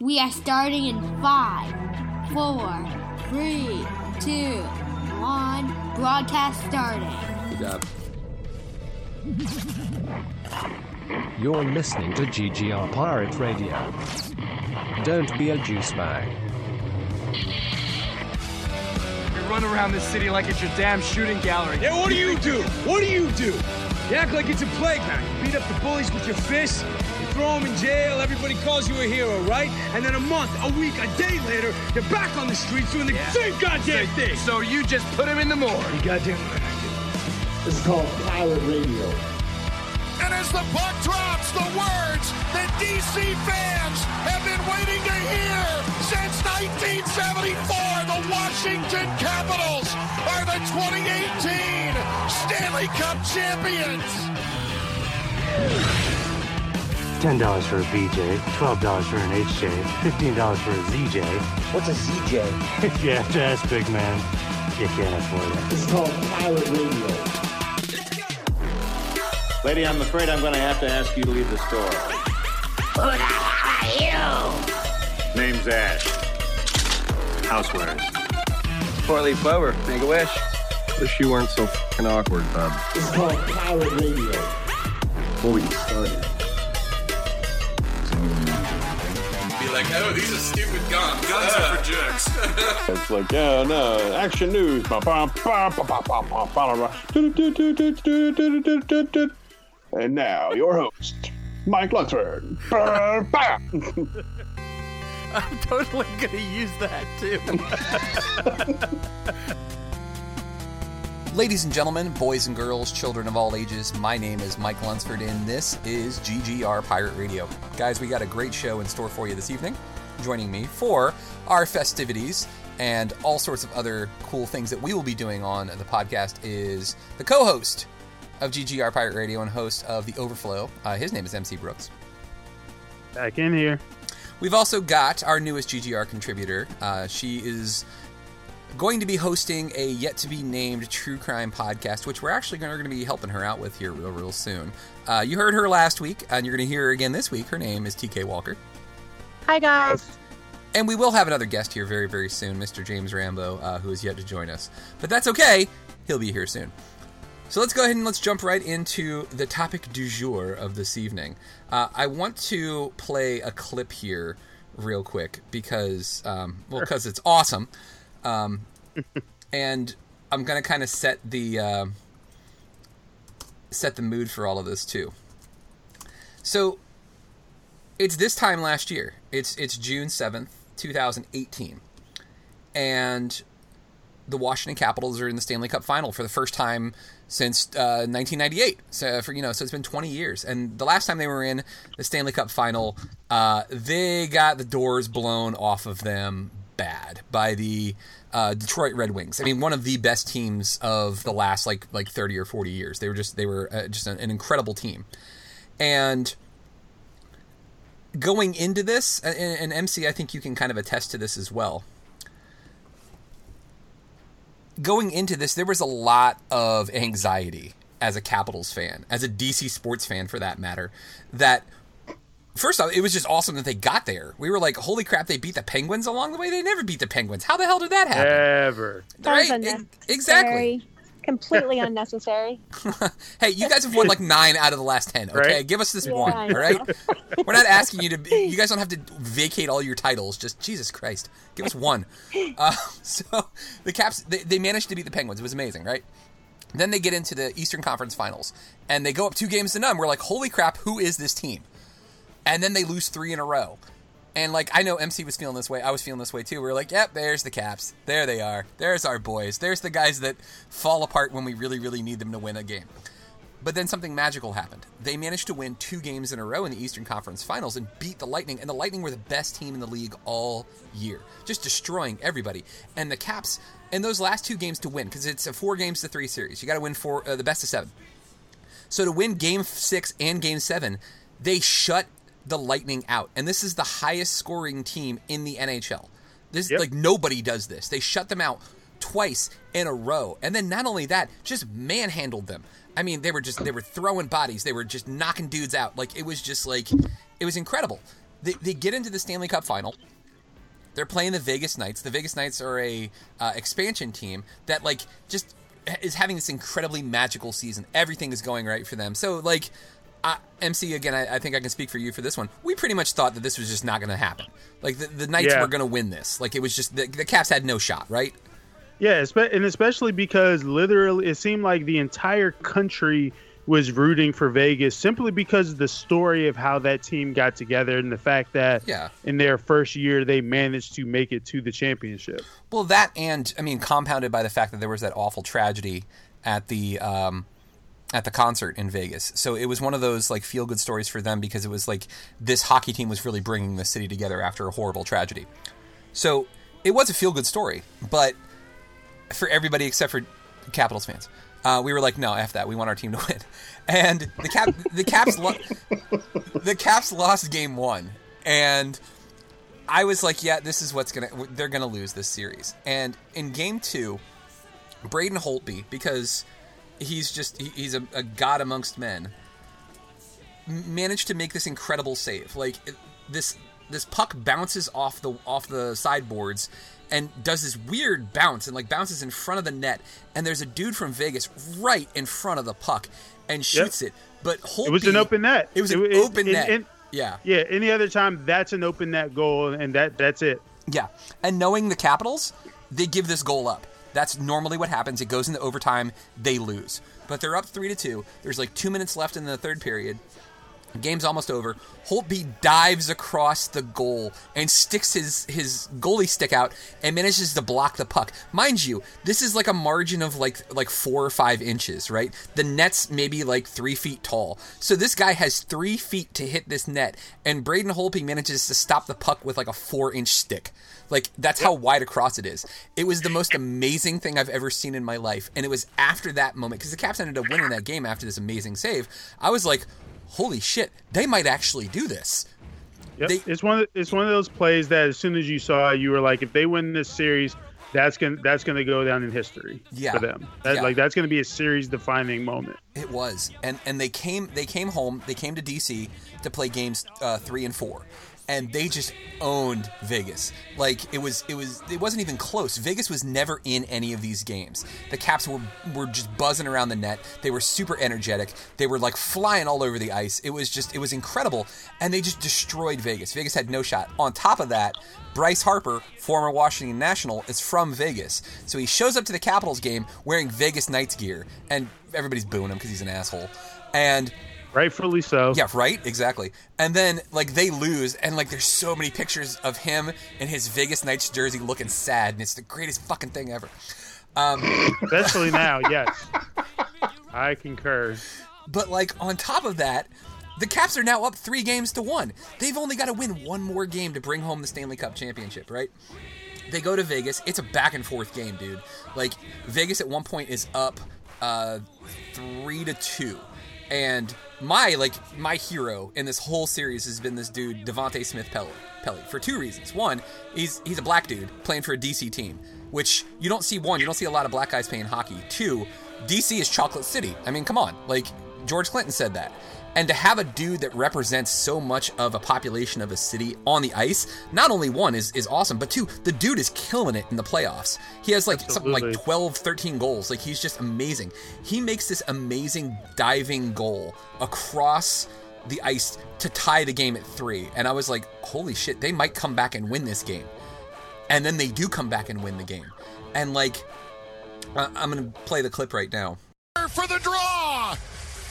We are starting in five, four, three, two, one. Broadcast starting. Good job. You're listening to GGR Pirate Radio. Don't be a juice bag. You run around this city like it's your damn shooting gallery. Yeah, what do you do? What do you do? You act like it's a playground. You beat up the bullies with your fists. You throw them in jail. Everybody calls you a hero, right? And then a month, a week, a day later, you're back on the streets doing the Yeah. same goddamn thing. So you just put him in the morgue. You goddamn right I This is called Pirate Radio. And as the puck drops, the words that DC fans have been waiting to hear since 1974, the Washington Capitals are the 2018 Stanley Cup champions. Ten dollars for a BJ, twelve dollars for an HJ, fifteen dollars for a ZJ. What's a ZJ? yeah, that's big man. You can't afford it. This is called Pirate Radio. Lady, I'm afraid I'm going to have to ask you to leave the store. Who the hell are you? Name's Ash. Housewares. Four leaf clover. Make a wish. Wish you weren't so fucking awkward, bub. This is called Pirate Radio. Before we get started, like, oh, these are stupid guns. Guns are for jerks. it's like, oh no, action news. And now, your host, Mike Luxford. I'm totally going to use that too. Ladies and gentlemen, boys and girls, children of all ages, my name is Mike Lunsford, and this is GGR Pirate Radio. Guys, we got a great show in store for you this evening. Joining me for our festivities and all sorts of other cool things that we will be doing on the podcast is the co host of GGR Pirate Radio and host of The Overflow. Uh, his name is MC Brooks. Back in here. We've also got our newest GGR contributor. Uh, she is going to be hosting a yet to be named true crime podcast, which we're actually going to be helping her out with here real, real soon. Uh, you heard her last week, and you're going to hear her again this week. Her name is TK Walker. Hi, guys. And we will have another guest here very, very soon, Mr. James Rambo, uh, who is yet to join us. But that's okay, he'll be here soon. So let's go ahead and let's jump right into the topic du jour of this evening. Uh, I want to play a clip here real quick because, um, well, because it's awesome. Um, and I'm to kind of set the uh, set the mood for all of this too. So it's this time last year. It's it's June seventh, two thousand eighteen, and the Washington Capitals are in the Stanley Cup Final for the first time since uh, 1998. So for you know, so it's been 20 years. And the last time they were in the Stanley Cup Final, uh, they got the doors blown off of them bad by the uh, Detroit Red Wings. I mean, one of the best teams of the last like like 30 or 40 years. They were just they were uh, just an, an incredible team, and going into this, and, and MC, I think you can kind of attest to this as well. Going into this, there was a lot of anxiety as a Capitals fan, as a DC sports fan for that matter, that first off, it was just awesome that they got there. We were like, holy crap, they beat the Penguins along the way. They never beat the Penguins. How the hell did that happen? Ever. That Right? unnecessary. Exactly. Completely unnecessary. Hey, you guys have won like nine out of the last ten. Okay, Right. give us this Yeah, one. All right, we're not asking you to. You guys don't have to vacate all your titles. Just Jesus Christ, give us one. Uh, so the Caps they, they managed to beat the Penguins. It was amazing, right? Then they get into the Eastern Conference Finals and they go up two games to none. We're like, holy crap, who is this team? And then they lose three in a row. And like I know MC was feeling this way. I was feeling this way too. We were like, "Yep, there's the Caps. There they are. There's our boys. There's the guys that fall apart when we really, really need them to win a game." But then something magical happened. They managed to win two games in a row in the Eastern Conference Finals and beat the Lightning. And the Lightning were the best team in the league all year, just destroying everybody. And the Caps in those last two games to win, because it's a four games to three series. You got to win four, uh, the best of seven. So to win Game Six and Game Seven, they shut the Lightning out, and this is the highest scoring team in the NHL. This Yep. like nobody does this. They shut them out twice in a row, and then not only that, just manhandled them. I mean, they were just they were throwing bodies. They were just knocking dudes out. Like it was just like it was incredible. they, they get into the Stanley Cup final. They're playing the Vegas Knights. The Vegas Knights are a uh, expansion team that like just is having this incredibly magical season. Everything is going right for them. So like. Uh, MC again. I, I think I can speak for you for this one. We pretty much thought that this was just not going to happen. Like the, the Knights Yeah. were going to win this. Like it was just the, the Caps had no shot, right? Yeah, and especially because literally it seemed like the entire country was rooting for Vegas simply because of the story of how that team got together and the fact that Yeah. in their first year they managed to make it to the championship. Well, that and I mean, compounded by the fact that there was that awful tragedy at the um, at the concert in Vegas. So it was one of those like feel good stories for them because it was like this hockey team was really bringing the city together after a horrible tragedy. So it was a feel good story, but for everybody except for Capitals fans. Uh, we were like, no, f that. We want our team to win, and the cap, the Caps, lo- the Caps lost game one, and I was like, yeah, this is what's gonna. They're gonna lose this series. And in game two, Braden Holtby, because he's just he, he's a, a god amongst men, managed to make this incredible save. Like it- this this puck bounces off the off the sideboards and does this weird bounce and like bounces in front of the net. And there's a dude from Vegas right in front of the puck and shoots it. But Holtby, it was an open net. It was an it- open it- net. it- yeah. Yeah, any other time that's an open net goal and that that's it. Yeah. And knowing the Capitals, they give this goal up. That's normally what happens. It goes into overtime, they lose. But they're up 3 to 2. There's like 2 minutes left in the third period. Game's almost over. Holtby dives across the goal and sticks his his goalie stick out and manages to block the puck. Mind you, this is like a margin of like like four or five inches, right? The net's maybe like three feet tall. So this guy has three feet to hit this net, and Braden Holtby manages to stop the puck with like a four inch stick. Like that's how wide across it is. It was the most amazing thing I've ever seen in my life, and it was after that moment because the Caps ended up winning that game after this amazing save. I was like, "Holy shit, they might actually do this." Yep. it's one of, it's one of those plays that as soon as you saw you were like, if they win this series, that's gonna that's gonna go down in history Yeah. for them. That, Yeah. Like that's gonna be a series defining moment. It was, and and they came they came home. They came to DC to play games uh, three and four, and they just owned Vegas. Like it was it was it wasn't even close. Vegas was never in any of these games. The Caps were were just buzzing around the net. They were super energetic. They were like flying all over the ice. It was just it was incredible, and they just destroyed Vegas. Vegas had no shot. On top of that. Bryce Harper, former Washington National, is from Vegas. So he shows up to the Capitals game wearing Vegas Knights gear, and everybody's booing him because he's an asshole. And rightfully so. Yeah, right, exactly. And then like they lose, and like there's so many pictures of him in his Vegas Knights jersey looking sad, and it's the greatest fucking thing ever. Um, Especially now, yes. I concur. But like on top of that, the Caps are now up three games to one. They've only got to win one more game to bring home the Stanley Cup championship, right? They go to Vegas. It's a back and forth game, dude. Like Vegas at one point is up uh, three to two, and my like my hero in this whole series has been this dude Devante Smith Pelly. For two reasons. One, he's he's a black dude playing for a DC team, which you don't see. One, you don't see a lot of black guys playing hockey. Two, DC is Chocolate City. I mean, come on, like George Clinton said that. And to have a dude that represents so much of a population of a city on the ice, not only one is, is awesome, but two, the dude is killing it in the playoffs. He has like something like Absolutely. 12, 13 goals. Like he's just amazing. He makes this amazing diving goal across the ice to tie the game at three. And I was like, holy shit, they might come back and win this game. And then they do come back and win the game. And like, I- I'm going to play the clip right now. for the draw.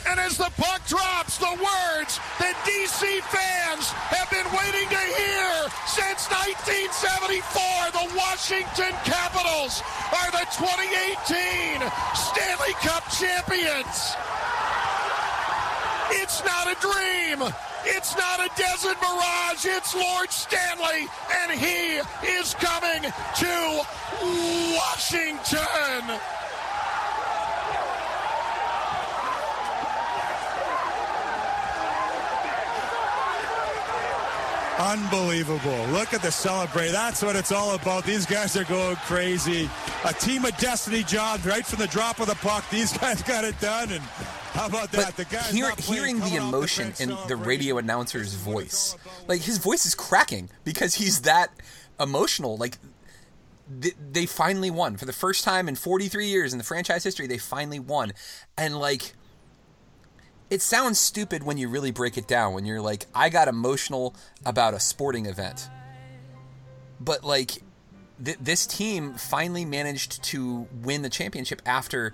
And as the puck drops, the words that DC fans have been waiting to hear since 1974, the Washington Capitals are the 2018 Stanley Cup champions. It's not a dream. It's not a desert mirage. It's Lord Stanley, and he is coming to Washington. Unbelievable. Look at the celebrate. That's what it's all about. These guys are going crazy. A team of destiny job right from the drop of the puck. These guys got it done. And How about that? the guy's hear, hearing the off the emotion in the radio announcer's voice, like his voice is cracking because he's that emotional. Like th- they finally won for the first time in 43 years in the franchise history. They finally won, and like it sounds stupid when you really break it down. When you're like, I got emotional about a sporting event, but like th- this team finally managed to win the championship after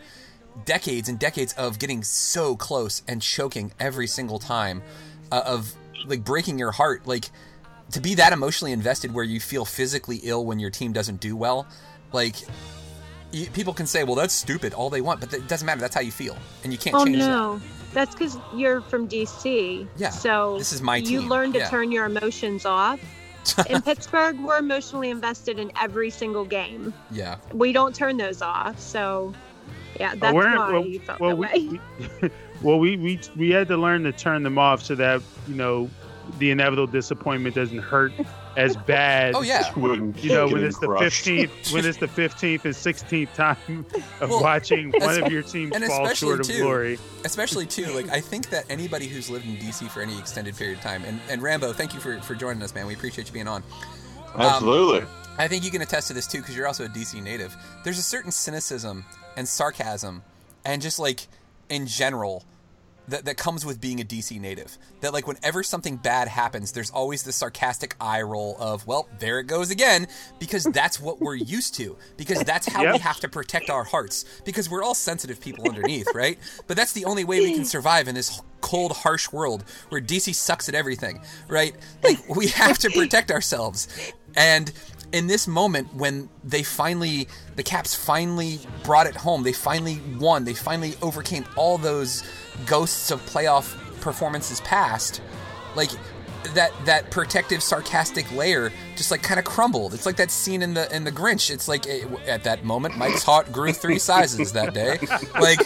decades and decades of getting so close and choking every single time uh, of like breaking your heart. Like to be that emotionally invested where you feel physically ill when your team doesn't do well like you, people can say well that's stupid all they want but it doesn't matter that's how you feel and you can't Oh change no, that's because you're from DC. Yeah, So this is my team. You team, learn to yeah. turn your emotions off. In Pittsburgh, we're emotionally invested in every single game. yeah We don't turn those off. So, yeah, that's we're- why well- you felt well, that we- way. Well, we, we we had to learn to turn them off so that you know the inevitable disappointment doesn't hurt as bad. Oh, yeah. Wouldn't You know when him it's the fifteenth, when it's the fifteenth and sixteenth time of Well, watching one of your teams and fall especially short of glory. Especially too, like I think that anybody who's lived in DC for any extended period of time, and, and Rambo, thank you for, for joining us, man. We appreciate you being on. Um, Absolutely. I think you can attest to this too, because you're also a DC native. There's a certain cynicism and sarcasm, and just like in general, that, that comes with being a DC native. That like whenever something bad happens, there's always this sarcastic eye roll of, well, there it goes again, because that's what we're used to. Because that's how we have to protect our hearts. Because we're all sensitive people underneath, right? But that's the only way we can survive in this cold, harsh world where DC sucks at everything, right? Like we have to protect ourselves. And in this moment when they finally the caps finally brought it home they finally won they finally overcame all those ghosts of playoff performances past like that that protective sarcastic layer just like kind of crumbled. It's like that scene in the in the grinch. It's like it, at that moment mike's heart grew three sizes that day. Like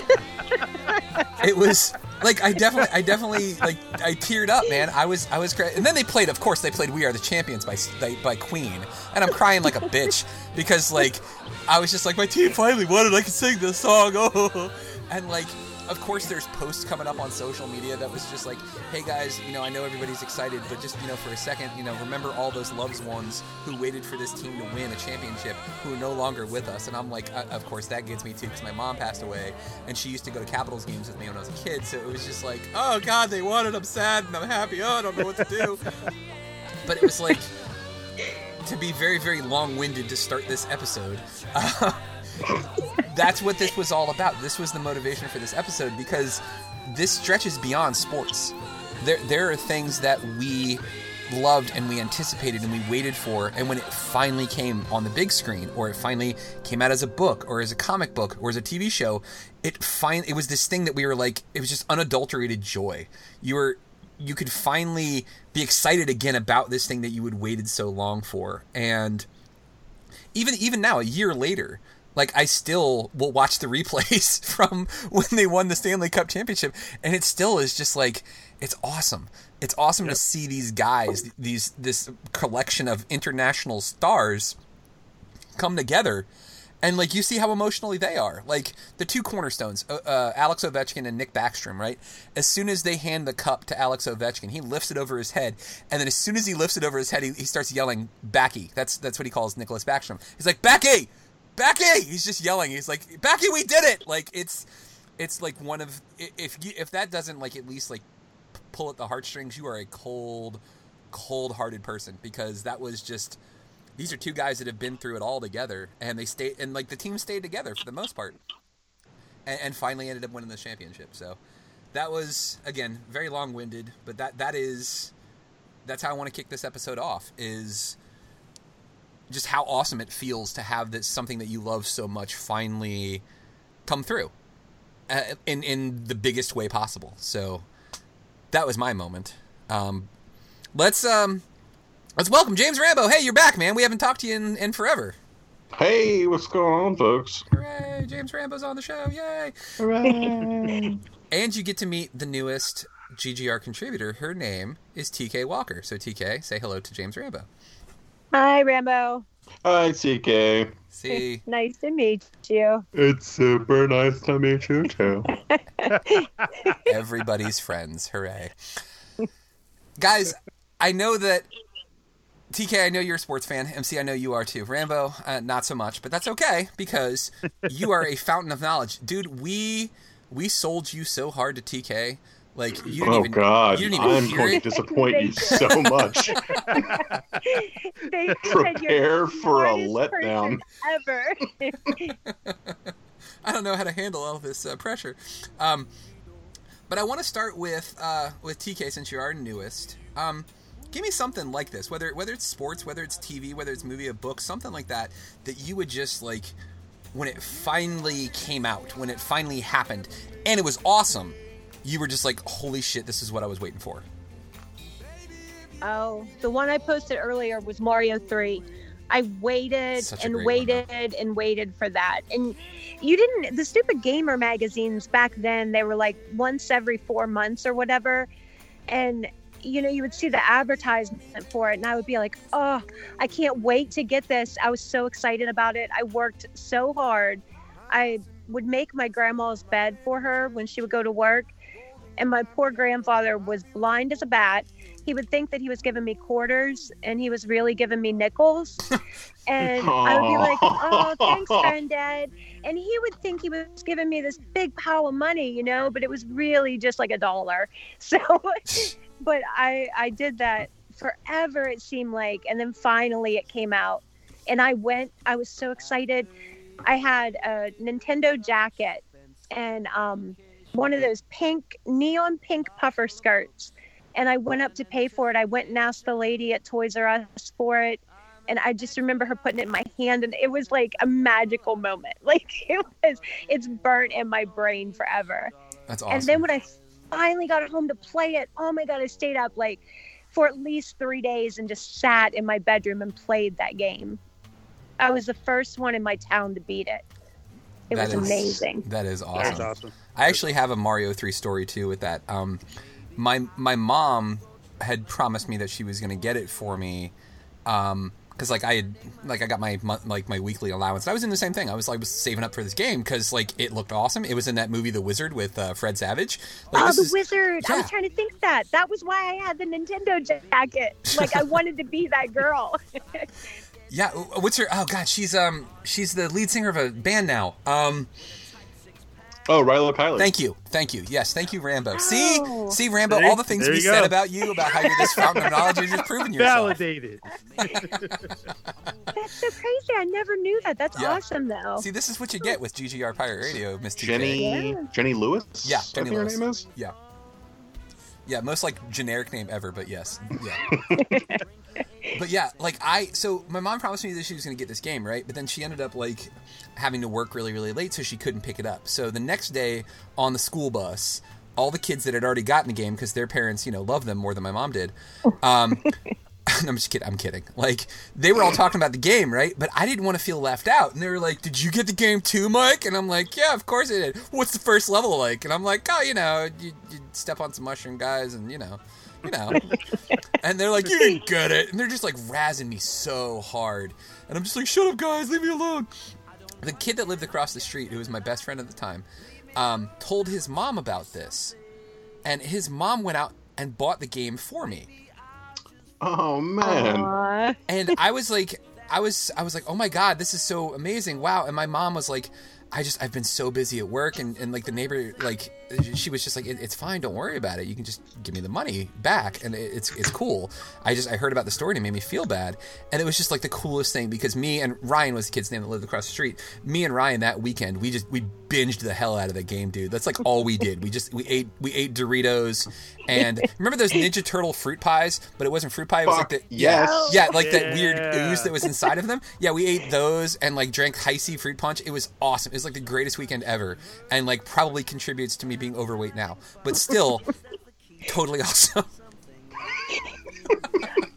it was like I definitely, I definitely like I teared up, man. I was, I was cra And then they played, of course, they played "We Are the Champions" by by, Queen, and I'm crying like a bitch because like I was just like my team finally won and I can sing this song. Oh, and like. Of course, there's posts coming up on social media that was just like, "Hey guys, you know, I know everybody's excited, but just you know, for a second, you know, remember all those loved ones who waited for this team to win a championship, who are no longer with us." And I'm like, uh, "Of course, that gets me too, because my mom passed away, and she used to go to Capitals games with me when I was a kid. So it was just like, oh god, they won, and I'm sad, and I'm happy. Oh, I don't know what to do. but it was like to be very, very long-winded to start this episode. Uh, that's what this was all about. This was the motivation for this episode because this stretches beyond sports. There, there are things that we loved and we anticipated and we waited for, and when it finally came on the big screen, or it finally came out as a book, or as a comic book, or as a TV show, it fin- it was this thing that we were like, it was just unadulterated joy. You were you could finally be excited again about this thing that you had waited so long for, and even even now, a year later, like I still will watch the replays from when they won the Stanley Cup championship, and it still is just like it's awesome. It's awesome to see these guys, these this collection of international stars, come together. And like you see how emotionally they are, like the two cornerstones, uh, uh, Alex Ovechkin and Nick Backstrom, right? As soon as they hand the cup to Alex Ovechkin, he lifts it over his head, and then as soon as he lifts it over his head, he, he starts yelling "Backy." That's that's what he calls Nicklas Backstrom. He's like "Backy, Backy!" He's just yelling. He's like "Backy, we did it!" Like it's it's like one of if you, if that doesn't like at least like pull at the heartstrings, you are a cold, cold-hearted person because that was just these are two guys that have been through it all together, and they stayed and like the team stayed together for the most part, and, and finally ended up winning the championship. So that was again very long-winded, but that that is that's how I want to kick this episode off is just how awesome it feels to have this something that you love so much finally come through uh, in in the biggest way possible. So that was my moment. Um, let's um, let's welcome James Rambo. Hey, you're back, man. We haven't talked to you in, in forever. Hey, what's going on, folks? Hooray! James Rambo's on the show. Yay! Hooray! and you get to meet the newest GGR contributor. Her name is TK Walker. So TK, say hello to James Rambo. Hi, Rambo. Hi, TK. See, nice to meet you. It's super nice to meet you too. everybody's friends. Hooray. Guys, I know that TK, I know you're a sports fan. MC, I know you are too. Rambo, uh, not so much, but that's okay because you are a fountain of knowledge, dude. We we sold you so hard to TK. Like you didn't oh even, God, you didn't even I'm hear going it. to disappoint you so much. They said Prepare you're for a letdown. Ever. I don't know how to handle all this uh, pressure. Um, but I want to start with uh, with TK since you are our newest. Um, give me something like this, whether whether it's sports, whether it's TV, whether it's movie, a book, something like that that you would just like when it finally came out, when it finally happened, and it was awesome. You were just like, "Holy shit, this is what I was waiting for." Oh, the one I posted earlier was Mario 3. I waited and waited and waited for that. And you didn't, the stupid gamer magazines back then, they were like once every four months or whatever. And, you know, you would see the advertisement for it, and I would be like, oh, I can't wait to get this. I was so excited about it. I worked so hard. I would make my grandma's bed for her when she would go to work. And my poor grandfather was blind as a bat. He would think that he was giving me quarters and he was really giving me nickels. And I would be like, oh, thanks, granddad. And he would think he was giving me this big pile of money, you know, but it was really just like a dollar. So, but I, I did that forever, it seemed like. And then finally it came out. And I went, I was so excited. I had a Nintendo jacket and um, one of those pink, neon pink puffer skirts. And I went up to pay for it. I went and asked the lady at Toys R Us for it. And I just remember her putting it in my hand, and it was like a magical moment. Like it was, it's burnt in my brain forever. That's awesome. And then when I finally got home to play it, oh my god, I stayed up like for at least three days and just sat in my bedroom and played that game. I was the first one in my town to beat it. It That was is- amazing. That is Yeah. awesome. That's awesome. I actually have a Mario three story too with that. Um, my my mom had promised me that she was going to get it for me. Um, because like I had like I got my like my weekly allowance. I was in the same thing. I was like was saving up for this game because like it looked awesome. It was in that movie The Wizard with uh, Fred Savage. Like, oh, the is- wizard! I was trying to think that. That was why I had the Nintendo jacket. Like I wanted to be that girl. Yeah, what's her? Oh God, she's um she's the lead singer of a band now. Um, oh, Rilo Kiley. Thank you, thank you. Yes, thank you, Rambo. Oh. See, see, Rambo. There- all the things we said go. about you, about how you're this fountain of knowledge, you're just proving yourself. Validated. That's so crazy. I never knew that. That's Yeah. awesome, though. See, this is what you get with GGR Pirate Radio, Miss TK. Jenny Jenny Lewis. Yeah, I Jenny think her Lewis. name is. Yeah. Yeah, most like generic name ever, but yes. Yeah. but yeah, like I so my mom promised me that she was going to get this game, right? But then she ended up like having to work really really late so she couldn't pick it up. So the next day on the school bus, all the kids that had already gotten the game because their parents, you know, love them more than my mom did. Um I'm just kidding. I'm kidding. Like they were all talking about the game, right? But I didn't want to feel left out, and they were like, "Did you get the game too, Mike?" And I'm like, "Yeah, of course I did." What's the first level like? And I'm like, "Oh, you know, you, you step on some mushroom guys, and you know, you know." and they're like, "You didn't get it," and they're just like razzing me so hard, and I'm just like, "Shut up, guys, leave me alone." The kid that lived across the street, who was my best friend at the time, um, told his mom about this, and his mom went out and bought the game for me. Oh man. and I was like, I was, I was like, oh my god, this is so amazing, wow! And my mom was like, I just, I've been so busy at work, and, and like the neighbor, like, she was just like, it, it's fine, don't worry about it. You can just give me the money back, and it, it's it's cool. I just, I heard about the story and it made me feel bad, and it was just like the coolest thing because me and Ryan was the kid's name that lived across the street. Me and Ryan that weekend, we just we binged the hell out of that game, dude. That's like all we did. We just we ate we ate Doritos, and remember those Ninja Turtle fruit pies, but it wasn't fruit pie. It was like the Fuck, yeah, yes. yeah, like that weird ooze that was inside of them. Yeah, we ate those and like drank Hi-C fruit punch. It was awesome. It was like the greatest weekend ever, and like probably contributes to me being overweight now, but still totally awesome.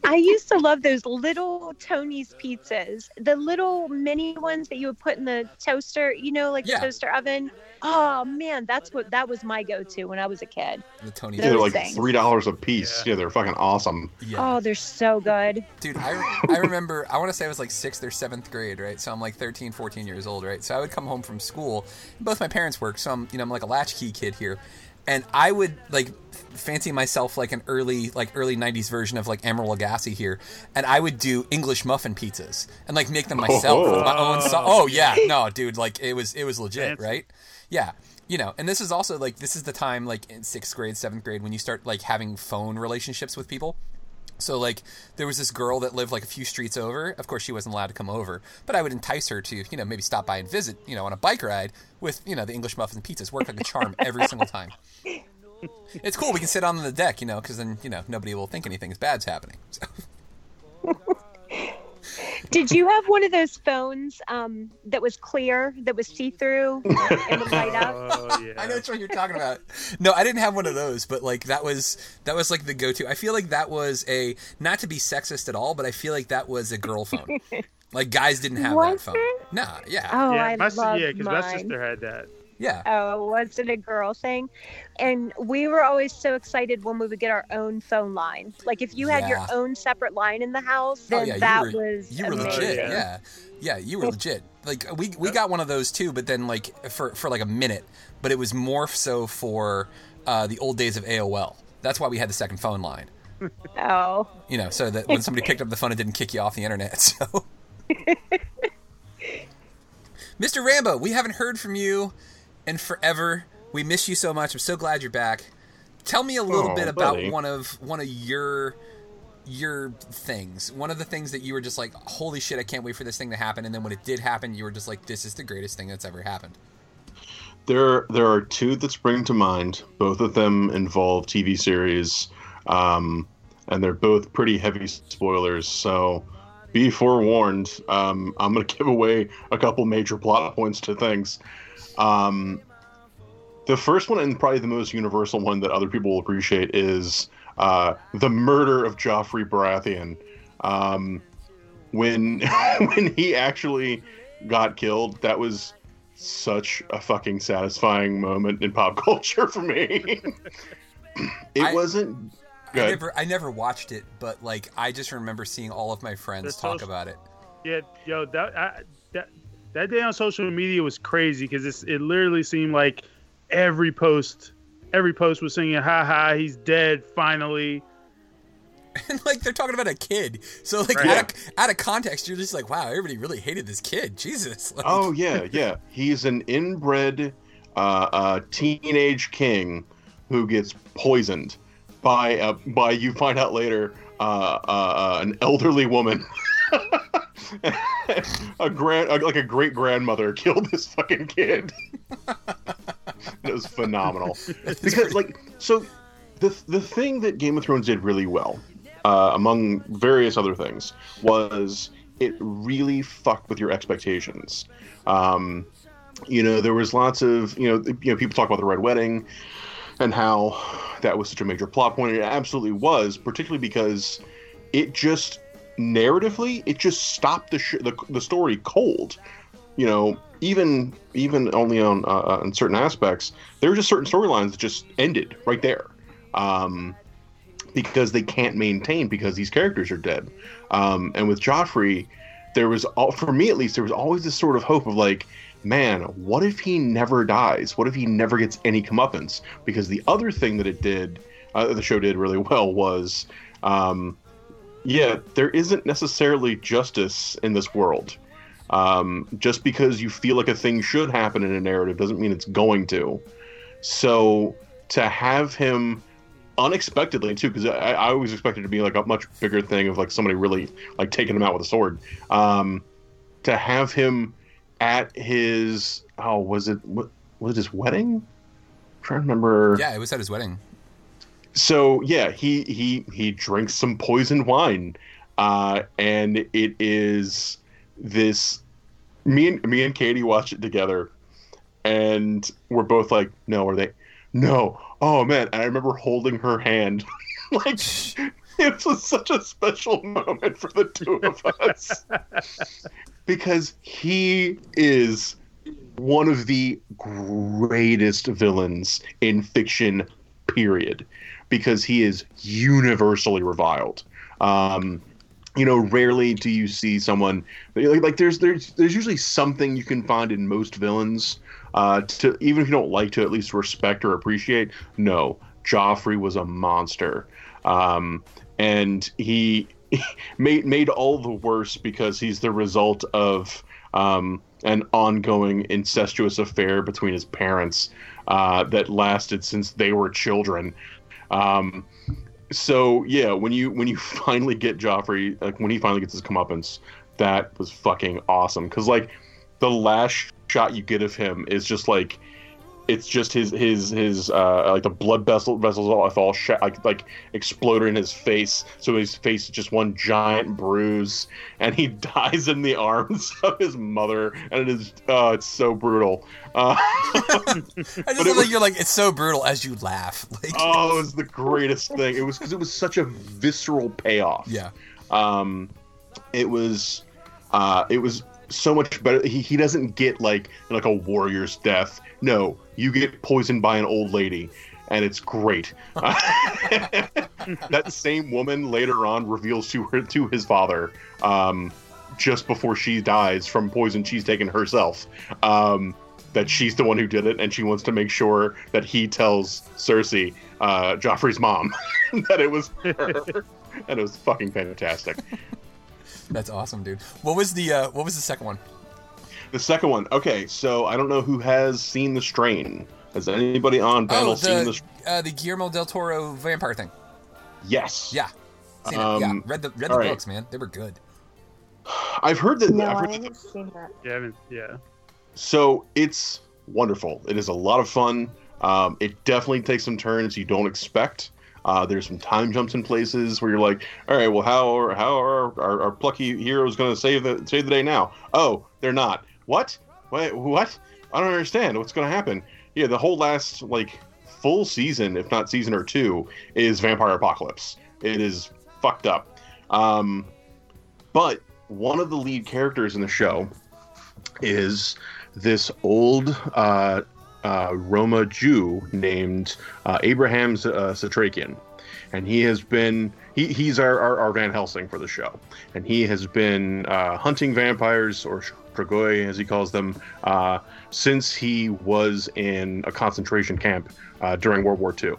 I used to love those little Tony's pizzas, the little mini ones that you would put in the toaster, you know, like Yeah. the toaster oven. Oh man, that's what that was my go-to when I was a kid. The Tony. Yeah, they're like things. three dollars a piece. Yeah. they're fucking awesome. Yeah. Oh, they're so good. Dude, I, I remember, I want to say I was like sixth or seventh grade, right? So I'm like 13, 14 years old, right? So I would come home from school. Both my parents work, so I'm, you know, I'm like a latchkey kid here. And I would like fancy myself like an early, like early 90s version of like Emeril Lagasse here. And I would do English muffin pizzas and like make them oh. myself with my own sauce. Oh, yeah. No, dude, like it was, it was legit, right? Yeah. You know, and this is also like, this is the time like in sixth grade, seventh grade when you start like having phone relationships with people. So like there was this girl that lived like a few streets over. Of course she wasn't allowed to come over, but I would entice her to, you know, maybe stop by and visit, you know, on a bike ride with, you know, the English muffins and pizzas. Worked like a charm every single time. It's cool. We can sit on the deck, you know, because then, you know, nobody will think anything bad's happening. So, Did you have one of those phones um, that was clear, that was see-through, and would light up? Oh, I know which one you're talking about. No, I didn't have one of those, but like that was that was like the go-to. I feel like that was a not to be sexist at all, but I feel like that was a girl phone. Like guys didn't have Was that phone. Nah, yeah. Oh, yeah, I my, si- love yeah, because my sister had that. Yeah. Oh, was it a girl thing? And we were always so excited when we would get our own phone line. Like if you had your own separate line in the house, Oh yeah, that you were, was you were amazing. legit. Yeah, yeah, you were legit. Like we we got one of those too, but then like for for like a minute, but it was more so for uh, the old days of AOL. That's why we had the second phone line. Oh. You know, so that when somebody picked up the phone, it didn't kick you off the internet. So, Mr. Rambo, we haven't heard from you in forever. We miss you so much. I'm so glad you're back. Tell me a little Oh, bit about buddy. one of one of your your things. One of the things that you were just like, "Holy shit, I can't wait for this thing to happen." And then when it did happen, you were just like, "This is the greatest thing that's ever happened." There, there are two that spring to mind. Both of them involve TV series, um, and they're both pretty heavy spoilers. So, be forewarned. Um, I'm going to give away a couple major plot points to things. Um, the first one, and probably the most universal one that other people will appreciate, is uh, the murder of Joffrey Baratheon. Um, when when he actually got killed, that was such a fucking satisfying moment in pop culture for me. it I- wasn't I good. never, I never watched it, but like, I just remember seeing all of my friends The talk social- about it. Yeah, yo, that I, that that day on social media was crazy because it literally seemed like every post, every post was singing "Ha ha, he's dead finally." and like they're talking about a kid. So like Right. out, of, out of context, you're just like, wow, everybody really hated this kid. Jesus. Like, Oh yeah, yeah. He's an inbred uh, uh, teenage king who gets poisoned by uh, by you find out later uh, uh, uh, an elderly woman. a grand, like a great grandmother, killed this fucking kid. it was phenomenal because, like, so the the thing that Game of Thrones did really well, uh, among various other things, was it really fucked with your expectations. Um, you know, there was lots of you know, you know, people talk about the Red Wedding and how that was such a major plot point. It absolutely was, particularly because it just narratively it just stopped the sh- the, the story cold. You know, even even only on uh, on certain aspects, there were just certain storylines that just ended right there. Um, because they can't maintain because these characters are dead. Um, and with Joffrey, there was all for me at least there was always this sort of hope of like, man, what if he never dies? What if he never gets any comeuppance? Because the other thing that it did, uh, the show did really well was, um, yeah, there isn't necessarily justice in this world. Um, just because you feel like a thing should happen in a narrative doesn't mean it's going to. So to have him unexpectedly too, because I, I always expected it to be like a much bigger thing of like somebody really like taking him out with a sword. Um, to have him at his oh was it was it his wedding? I'm trying to remember. yeah, it was at his wedding. So yeah, he he he drinks some poisoned wine, uh, and it is this. Me and me and Katie watch it together, and we're both like, "No, are they? No, oh man!" And I remember holding her hand, like it was such a special moment for the two of us because he is one of the greatest villains in fiction period because he is universally reviled um, you know rarely do you see someone like, like there's there's there's usually something you can find in most villains uh, to even if you don't like to at least respect or appreciate no joffrey was a monster um, and he made made all the worse because he's the result of um, an ongoing incestuous affair between his parents uh, that lasted since they were children. Um, so yeah, when you when you finally get Joffrey, like when he finally gets his comeuppance, that was fucking awesome. Because like the last shot you get of him is just like it's just his his his uh like the blood vessel vessels all all sh- like like exploded in his face. So his face is just one giant bruise and he dies in the arms of his mother and it is uh it's so brutal. Uh, I just love that you're like it's so brutal as you laugh. Like, oh it was the greatest thing. It was because it was such a visceral payoff. Yeah. Um it was uh it was so much better. He, he doesn't get like like a warrior's death. No you get poisoned by an old lady and it's great that same woman later on reveals to her to his father um just before she dies from poison she's taken herself um that she's the one who did it and she wants to make sure that he tells cersei uh joffrey's mom that it was her and it was fucking fantastic That's awesome, dude. What was the uh, what was the second one? The second one. Okay, so I don't know who has seen the strain. Has anybody on panel oh, seen the the? uh, the Guillermo del Toro vampire thing. Yes. Yeah. Seen it. Um, Yeah. Read the read the all right. books, man. They were good. I've heard that. No, I've I heard haven't seen that. Yeah, I mean, yeah. So it's wonderful. It is a lot of fun. Um, it definitely takes some turns you don't expect. Uh, there's some time jumps in places where you're like, all right, well, how are how are our, our plucky heroes going to save the save the day now? Oh, they're not. What? What? I don't understand. What's going to happen? Yeah, the whole last like full season, if not season or two, is Vampire Apocalypse. It is fucked up. Um, but one of the lead characters in the show is this old uh, uh, Roma Jew named uh, Abraham uh, Setrakian. And he has been, he, he's our, our, our Van Helsing for the show. And he has been uh, hunting vampires, or Strigoi as he calls them, uh, since he was in a concentration camp uh, during World War II.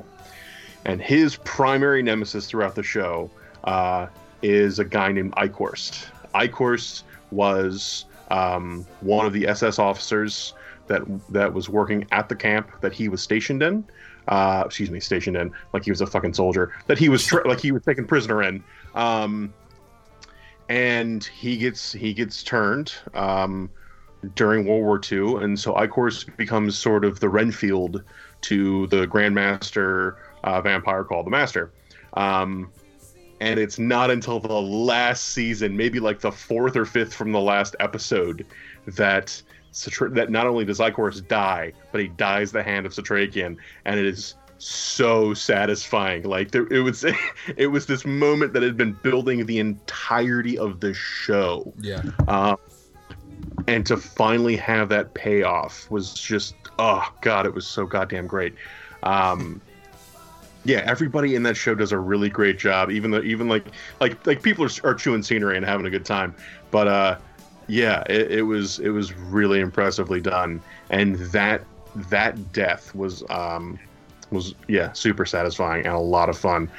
And his primary nemesis throughout the show uh, is a guy named Eichhorst. Eichhorst was um, one of the SS officers that that was working at the camp that he was stationed in. Uh, excuse me, stationed in like he was a fucking soldier that he was tra- like he was taken prisoner in. Um, and he gets he gets turned um, during World War II, and so Eichhorst becomes sort of the Renfield to the Grandmaster uh, vampire called the Master. Um, and it's not until the last season, maybe like the fourth or fifth from the last episode, that that not only does Eichhorst die, but he dies the hand of Setrakian, and it is so satisfying. Like there, it was, it was this moment that had been building the entirety of the show. Yeah. Um, and to finally have that payoff was just, oh god, it was so goddamn great. Um, yeah, everybody in that show does a really great job. Even though, even like, like, like people are, are chewing scenery and having a good time. But uh, yeah, it, it was it was really impressively done, and that that death was um was yeah super satisfying and a lot of fun.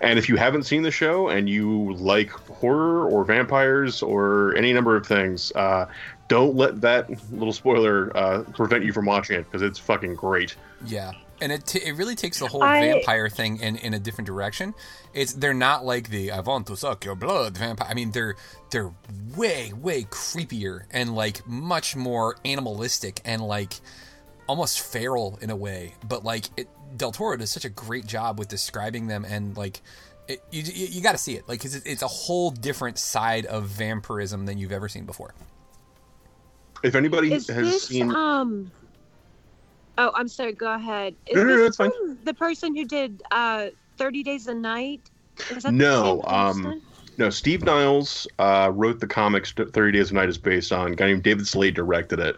And if you haven't seen the show and you like horror or vampires or any number of things, uh, don't let that little spoiler uh, prevent you from watching it because it's fucking great. Yeah, and it t- it really takes the whole I- vampire thing in, in a different direction. It's they're not like the I want to suck your blood vampire. I mean, they're they're way way creepier and like much more animalistic and like almost feral in a way. But like it, Del Toro does such a great job with describing them and like. It, you you, you got to see it, like 'cause it, it's a whole different side of vampirism than you've ever seen before. If anybody Is has this seen, um? Oh, I'm sorry. Go ahead. Is No, no, no, this it's fine. the person who did uh 30 Days a Night? That No, um, no. Steve Niles uh, wrote the comics Thirty Days a Night is based on. A guy named David Slade directed it.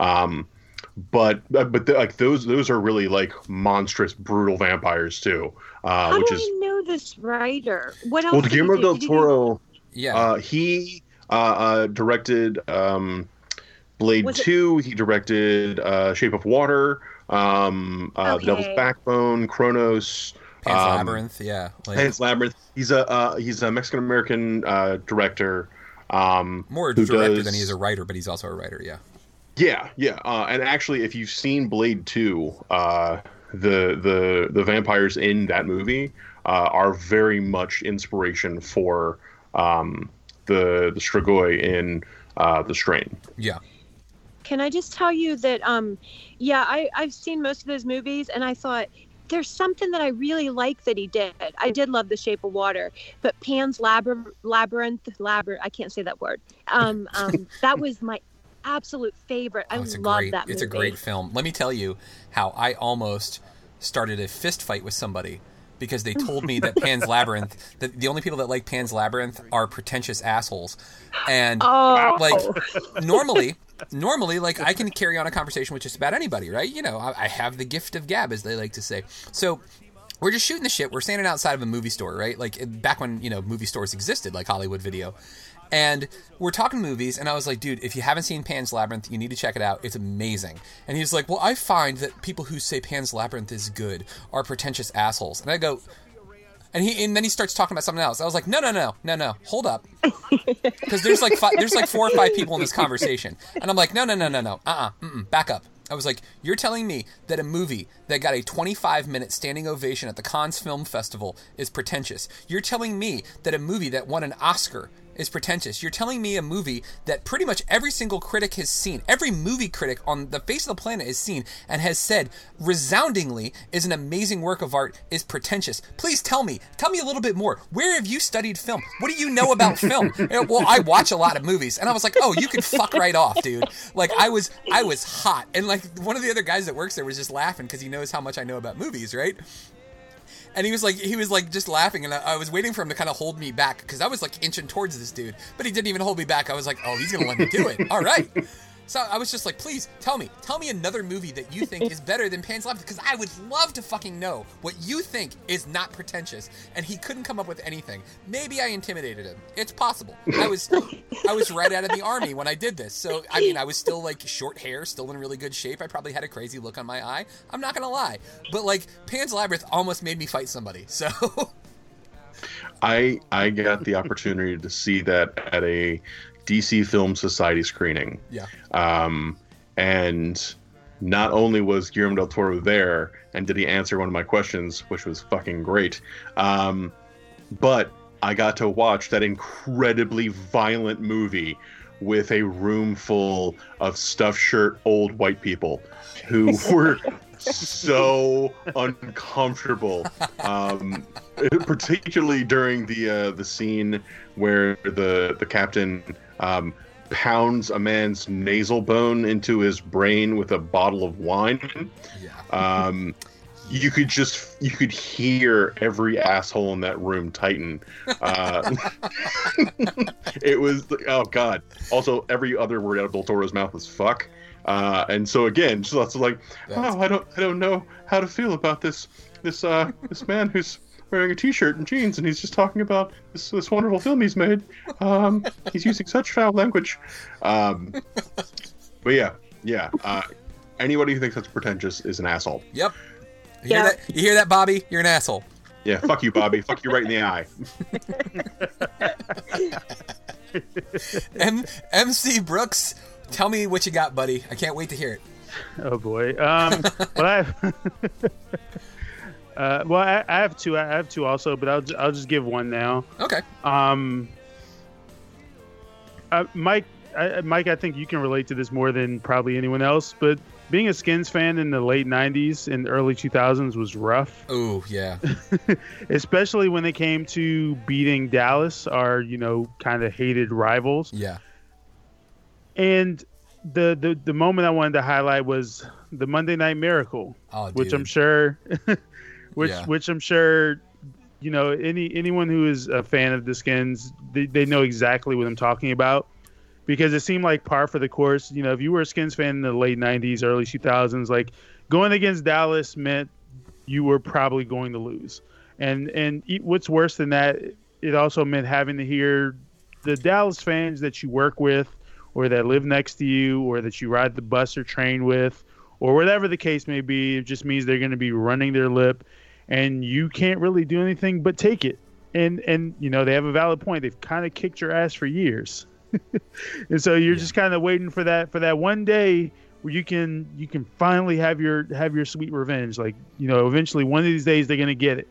Um, but but but the, like those those are really like monstrous, brutal vampires too. Uh, How which do is I know this writer? What else? well, did Guillermo del Did he do- Toro. Yeah, uh, he uh, uh, directed um, Blade Was it- Two. He directed uh, Shape of Water. Um, uh, The Devil's Backbone, Cronos. Pan's um, Labyrinth. Yeah, like, Pan's Labyrinth. He's a uh, he's a Mexican American uh, director. Um, more director does- than he is a writer, but he's also a writer. Yeah. Yeah, yeah. Uh, and actually, if you've seen Blade Two, uh, the the the vampires in that movie uh, are very much inspiration for um, the the Strigoi in uh, the Strain. Yeah. Can I just tell you that? Um, yeah, I I've seen most of those movies, and I thought there's something that I really like that he did. I did love The Shape of Water, but Pan's Labyrinth, Labyrinth, Labyrinth. I can't say that word. Um, um, that was my absolute favorite. I Oh, love great, that movie. It's a great film. Let me tell you how I almost started a fist fight with somebody because they told me that Pan's Labyrinth, that the only people that like Pan's Labyrinth are pretentious assholes, and Oh. like normally. Normally, like I can carry on a conversation with just about anybody, right? You know, I, I have the gift of gab, as they like to say. So, we're just shooting the shit. We're standing outside of a movie store, right? Like back when you know movie stores existed, like Hollywood Video, and we're talking movies. And I was like, dude, if you haven't seen Pan's Labyrinth, you need to check it out. It's amazing. And he's like, well, I find that people who say Pan's Labyrinth is good are pretentious assholes. And I go. And he and then he starts talking about something else. I was like, no, no, no, no, no, hold up, because there's like five, there's like four or five people in this conversation, and I'm like, no, no, no, no, no, uh, uh mm-mm, back up. I was like, you're telling me that a movie that got a 25 minute standing ovation at the Cannes Film Festival is pretentious. You're telling me that a movie that won an Oscar is pretentious. You're telling me a movie that pretty much every single critic has seen, every movie critic on the face of the planet has seen and has said resoundingly is an amazing work of art is pretentious. Please tell me, tell me a little bit more. Where have you studied film? What do you know about film? Uh, well, I watch a lot of movies, and I was like, oh, you can fuck right off, dude. Like I was, I was hot, and like one of the other guys that works there was just laughing because he knows how much I know about movies, right? And he was like, he was like just laughing, and I, I was waiting for him to kind of hold me back because I was like inching towards this dude, but he didn't even hold me back. I was like, oh, he's gonna let me do it. All right. So I was just like, please tell me, tell me another movie that you think is better than Pan's Labyrinth because I would love to fucking know what you think is not pretentious. And he couldn't come up with anything. Maybe I intimidated him. It's possible. I was, I was right out of the army when I did this. So I mean, I was still like short hair, still in really good shape. I probably had a crazy look on my eye. I'm not gonna lie, but like Pan's Labyrinth almost made me fight somebody. So I I got the opportunity to see that at a DC Film Society screening. yeah. Um, and not only was Guillermo del Toro there, and did he answer one of my questions, which was fucking great, um, but I got to watch that incredibly violent movie with a room full of stuffed shirt old white people who were so uncomfortable um, particularly during the uh, the scene where the the captain um, pounds a man's nasal bone into his brain with a bottle of wine. Yeah. um, you could just you could hear every asshole in that room tighten. Uh, it was oh god. Also every other word out of del toro's mouth was fuck. Uh, and so again just lots of like oh i don't i don't know how to feel about this this uh this man who's wearing a t-shirt and jeans and he's just talking about this, this wonderful film he's made um he's using such foul language um but yeah yeah uh anybody who thinks that's pretentious is an asshole Yep. You hear that? You hear that, Bobby? You're an asshole. yeah fuck you bobby fuck you right in the eye M- MC Brooks, tell me what you got, buddy. I can't wait to hear it. Oh boy. Um, well, I have, uh, well, I, I have two. I have two also, but I'll I'll just give one now. Okay. Um, uh, Mike, I, Mike, I think you can relate to this more than probably anyone else. But being a Skins fan in the late '90s and early 2000s was rough, Oh yeah. especially when it came to beating Dallas, our you know kind of hated rivals. Yeah. And the, the the moment I wanted to highlight was the Monday Night Miracle, Oh, which I'm sure, which Yeah. which I'm sure you know, any anyone who is a fan of the Skins, they, they know exactly what I'm talking about because it seemed like par for the course. You know, if you were a Skins fan in the late '90s, early 2000s, like going against Dallas meant you were probably going to lose. And and what's worse than that, it also meant having to hear the Dallas fans that you work with, or that live next to you, or that you ride the bus or train with, or whatever the case may be. It just means they're going to be running their lip, and you can't really do anything but take it. And and you know they have a valid point. They've kind of kicked your ass for years, and so you're just kind of waiting for that for that one day where you can you can finally have your have your sweet revenge. Like you know, eventually one of these days they're gonna get it,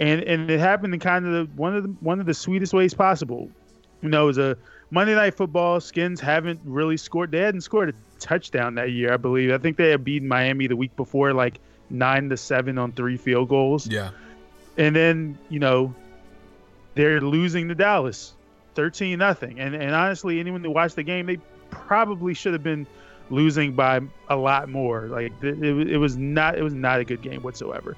and and it happened in kind of the, one of the one of the sweetest ways possible. You know, it was a Monday Night Football. Skins haven't really scored. They hadn't scored a touchdown that year, I believe. I think they had beaten Miami the week before, like nine to seven on three field goals. Yeah. And then you know, they're losing to Dallas, thirteen nothing. And and honestly, anyone who watched the game, they probably should have been losing by a lot more. Like it, it, was not it was not a good game whatsoever.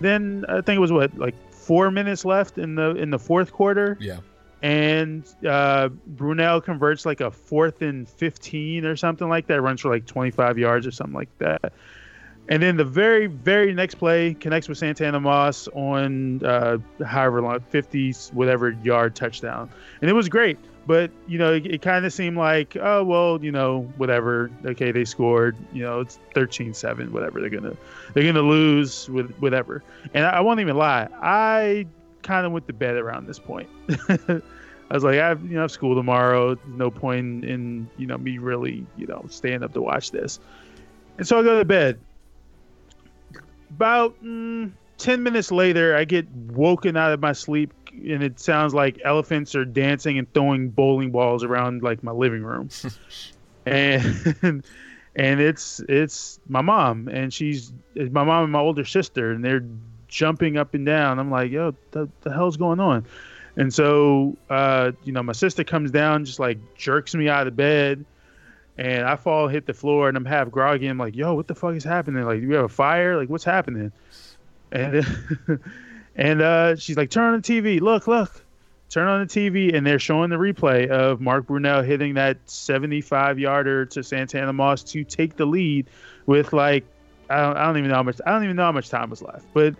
Then I think it was what like four minutes left in the in the fourth quarter. Yeah. And uh, Brunell converts like a fourth and fifteen or something like that. Runs for like twenty five yards or something like that. And then the very, very next play connects with Santana Moss on uh, however long, 50 whatever yard touchdown. And it was great. But, you know, it, it kind of seemed like, oh, well, you know, whatever. Okay, they scored. You know, it's 13 7, whatever. They're going to they're gonna lose with whatever. And I, I won't even lie. I kind of went to bed around this point. I was like, I have, you know, I have school tomorrow. There's no point in, you know, me really, you know, staying up to watch this. And so I go to bed about mm, 10 minutes later, I get woken out of my sleep and it sounds like elephants are dancing and throwing bowling balls around like my living room. and and it's it's my mom and she's it's my mom and my older sister and they're jumping up and down. I'm like, yo, the, the hell's going on? And so, uh, you know, my sister comes down, just like jerks me out of bed, and I fall, hit the floor, and I'm half groggy. I'm like, yo, what the fuck is happening? Like, do we have a fire? Like, what's happening? And and uh, she's like, turn on the TV. Look, look. Turn on the TV, and they're showing the replay of Mark Brunell hitting that 75 yarder to Santana Moss to take the lead with like I don't, I don't even know how much I don't even know how much time was left, but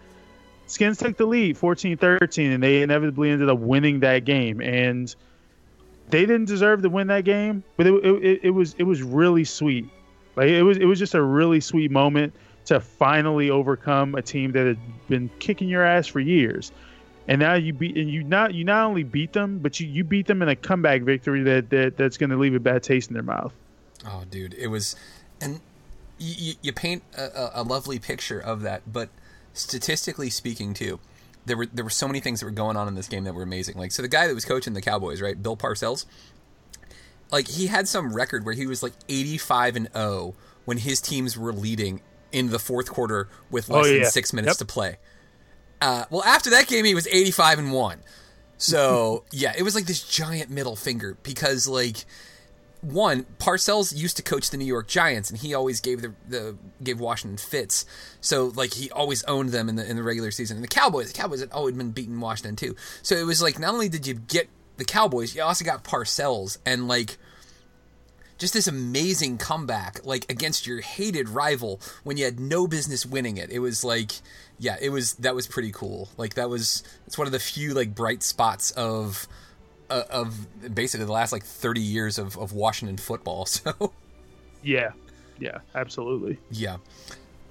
Skins took the lead 14-13 and they inevitably ended up winning that game and they didn't deserve to win that game, but it, it, it was it was really sweet. Like it was it was just a really sweet moment to finally overcome a team that had been kicking your ass for years. And now you beat and you not you not only beat them, but you, you beat them in a comeback victory that, that that's going to leave a bad taste in their mouth. Oh, dude, it was, and you, you paint a, a lovely picture of that, but statistically speaking, too, there were there were so many things that were going on in this game that were amazing. Like, so the guy that was coaching the Cowboys, right, Bill Parcells, like he had some record where he was like eighty five and 0 when his teams were leading in the fourth quarter with less Oh, yeah. than six minutes Yep. to play. Uh, well, after that game, he was 85 and one. So yeah, it was like this giant middle finger because like one Parcells used to coach the New York Giants and he always gave the, the gave Washington fits. So like he always owned them in the in the regular season. And the Cowboys, the Cowboys had always been beating Washington too. So it was like not only did you get the Cowboys, you also got Parcells and like just this amazing comeback like against your hated rival when you had no business winning it it was like yeah it was that was pretty cool like that was it's one of the few like bright spots of uh, of basically the last like 30 years of, of washington football so Yeah, yeah, absolutely. yeah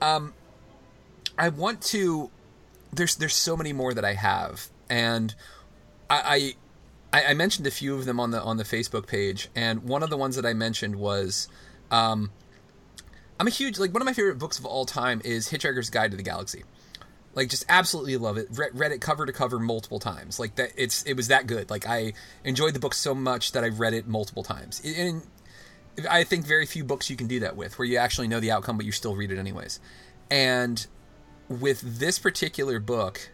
um i want to there's there's so many more that i have and i i I, I mentioned a few of them on the on the Facebook page, and one of the ones that I mentioned was, um, I'm a huge like one of my favorite books of all time is Hitchhiker's Guide to the Galaxy. Like, just absolutely love it. Read, read it cover to cover multiple times. Like that, it's it was that good. Like I enjoyed the book so much that I read it multiple times. And I think very few books you can do that with, where you actually know the outcome, but you still read it anyways. And with this particular book,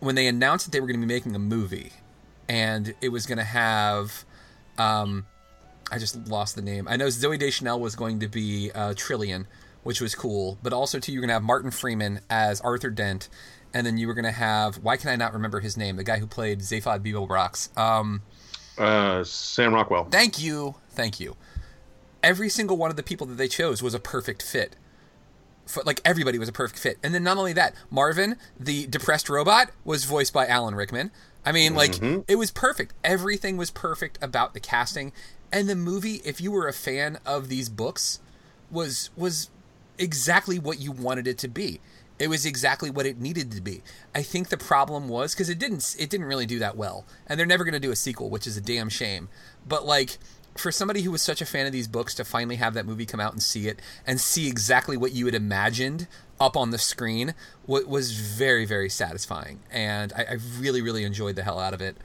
when they announced that they were going to be making a movie, and it was going to have, um, I just lost the name. I know Zooey Deschanel was going to be uh, Trillian, which was cool, but also too you're going to have Martin Freeman as Arthur Dent, and then you were going to have why can I not remember his name? The guy who played Zaphod Beeblebrox. Um, uh, Sam Rockwell. Thank you, thank you. Every single one of the people that they chose was a perfect fit. For, like everybody was a perfect fit, and then not only that, Marvin, the depressed robot, was voiced by Alan Rickman. I mean, like Mm-hmm. it was perfect. Everything was perfect about the casting, and the movie. If you were a fan of these books, was was exactly what you wanted it to be. It was exactly what it needed to be. I think the problem was because it didn't it didn't really do that well, and they're never going to do a sequel, which is a damn shame. But like for somebody who was such a fan of these books to finally have that movie come out and see it and see exactly what you had imagined up on the screen wa- was very very satisfying, and I, I really really enjoyed the hell out of it.